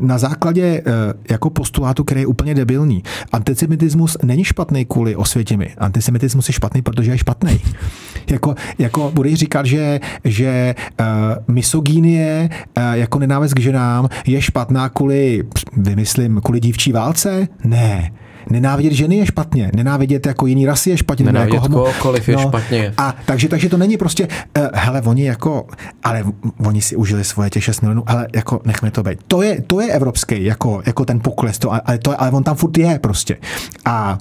Na základě uh, jako postulátu, který je úplně debilní. Antisemitismus není špatný kvůli osvětěmi. Antisemitismus je špatný špatný, protože je špatný. jako, jako budeš říkat, že, že uh, misogínie uh, jako nenávist k ženám je špatná kvůli, vymyslím, kvůli dívčí válce? Ne. Nenávidět ženy je špatně, nenávidět jako jiný rasy je špatně. Nenávidět jako homo... kohokoliv je no, špatně. A takže, takže to není prostě, uh, hele, oni jako, ale oni si užili svoje těch 6 milionů, ale jako nechme to být. To je, to je evropský, jako, jako ten pokles, to, ale, to, ale on tam furt je prostě. A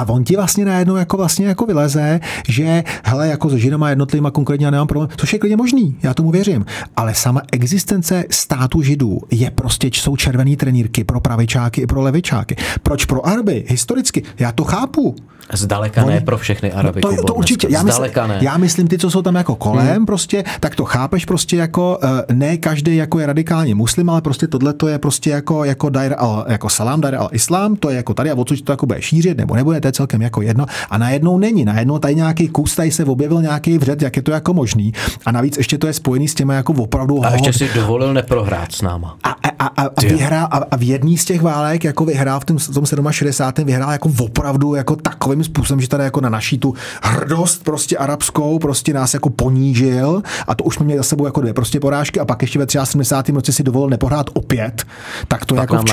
A on ti vlastně najednou jako vlastně jako vyleze, že hele, jako s židama jednotlivýma konkrétně já nemám problém, což je klidně možný, já tomu věřím. Ale sama existence státu židů je prostě, jsou červený trenírky pro pravičáky i pro levičáky. Proč pro Araby? Historicky, já to chápu. Zdaleka ne pro všechny Araby. To, to určitě. Já myslím, ne. já myslím, ty, co jsou tam jako kolem, hmm. prostě, tak to chápeš prostě jako, eh, ne každý jako je radikální muslim, ale prostě tohle to je prostě jako, jako, dair al, jako salam, dair al islám, to je jako tady a odsud to jako bude šířit, nebo nebude, to je celkem jako jedno. A najednou není, najednou tady nějaký kus, tady se objevil nějaký vřet, jak je to jako možný. A navíc ještě to je spojený s těmi jako opravdu. A ještě si dovolil neprohrát s náma. A, a, a, a, vyhrál, a, a v jedný z těch válek jako vyhrál v tom, v tom 67. vyhrál jako opravdu jako takovým způsobem, že tady jako na naší tu hrdost prostě arabskou prostě nás jako ponížil a to už jsme měli za sebou jako dvě prostě porážky a pak ještě ve 73. roce si dovolil nepohrát opět, tak to pak jako nám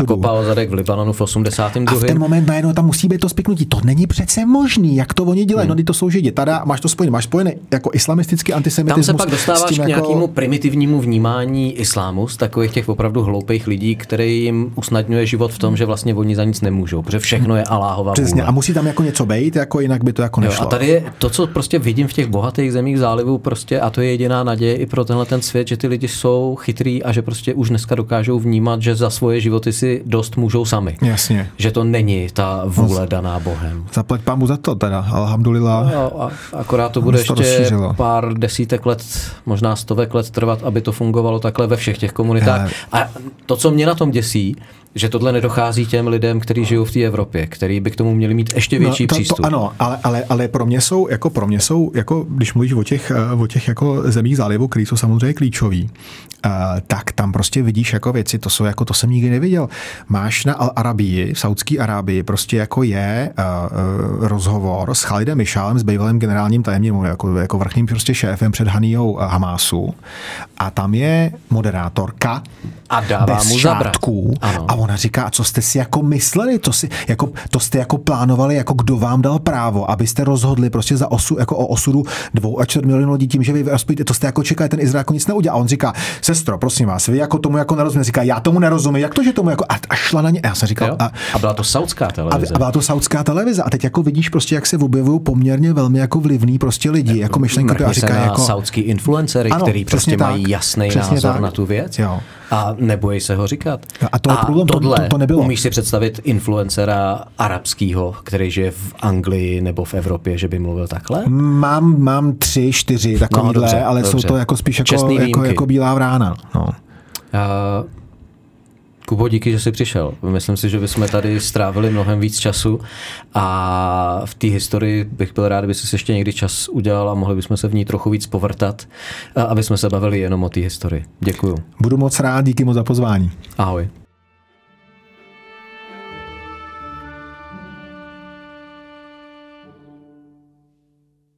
v zadek v Libanonu v 82. A v ten moment najednou tam musí být to spiknutí. To není přece možný, jak to oni dělají. Hmm. No, to jsou židi. Tada máš to spojené, máš spojené jako islamistický antisemitismus. Tam se pak dostáváš k nějakému jako... primitivnímu vnímání islámu z takových těch opravdu hloupých lidí, který jim usnadňuje život v tom, že vlastně oni za nic nemůžou, protože všechno je Aláhova Přesně, vůle. a musí tam jako něco být, jako jinak by to jako nešlo. Jo, a tady je to, co prostě vidím v těch bohatých zemích zálivu, prostě, a to je jediná naděje i pro tenhle ten svět, že ty lidi jsou chytrý a že prostě už dneska dokážou vnímat, že za svoje životy si dost můžou sami. Jasně. Že to není ta vůle no, daná Bohem. Zaplať pámu za to teda, alhamdulillah. No, a akorát to bude ještě rozšířilo. pár desítek let, možná stovek let trvat, aby to fungovalo takhle ve všech těch komunitách. A to, co mě na tom děsí, že tohle nedochází těm lidem, kteří žijou v té Evropě, který by k tomu měli mít ještě no, větší no, to, přístup. To, ano, ale, ale, ale pro mě jsou, jako pro mě jsou, jako když mluvíš o těch, eh, o těch jako zemích zálivu, které jsou samozřejmě klíčový, tak tam prostě vidíš jako věci, to jsou jako, to jsem nikdy neviděl. Máš na Arabii, v Saudské Arábii, prostě jako je uh, rozhovor s Khalidem Mišálem, s bývalým generálním tajemním, jako, jako vrchním prostě šéfem před Hanijou Hamásu. A tam je moderátorka a dává bez mu šátků. A ona říká, a co jste si jako mysleli, to, si, jako, to jste jako plánovali, jako kdo vám dal právo, abyste rozhodli prostě za osu, jako o osudu dvou a čtvrt milionů lidí tím, že vy rozpojíte, to jste jako čekali, ten Izrael jako nic neudělá. A on říká, sestro, prosím vás, vy jako tomu jako nerozumíte. Říká, já tomu nerozumím, jak to, že tomu jako, a, a šla na ně. A já jsem říkal, a, a, byla to saudská televize. A, byla to saudská televize. A teď jako vidíš prostě, jak se objevují poměrně velmi jako vlivný prostě lidi, jako myšlenky. A říká, jako saudský influencery, ano, který prostě tak, mají jasný názor tak. na tu věc. Jo. A nebojí se ho říkat. A to je problém, tohle, to, to nebylo. Umíš si představit influencera arabského, který žije v Anglii nebo v Evropě, že by mluvil takhle? Mám, mám tři, čtyři takovýhle, no, dobře, ale dobře. jsou to jako spíš jako, jako, jako bílá vrána. No. Uh, Kubo, díky, že jsi přišel. Myslím si, že bychom tady strávili mnohem víc času a v té historii bych byl rád, kdyby si ještě někdy čas udělal a mohli bychom se v ní trochu víc povrtat, aby jsme se bavili jenom o té historii. Děkuju. Budu moc rád, díky moc za pozvání. Ahoj.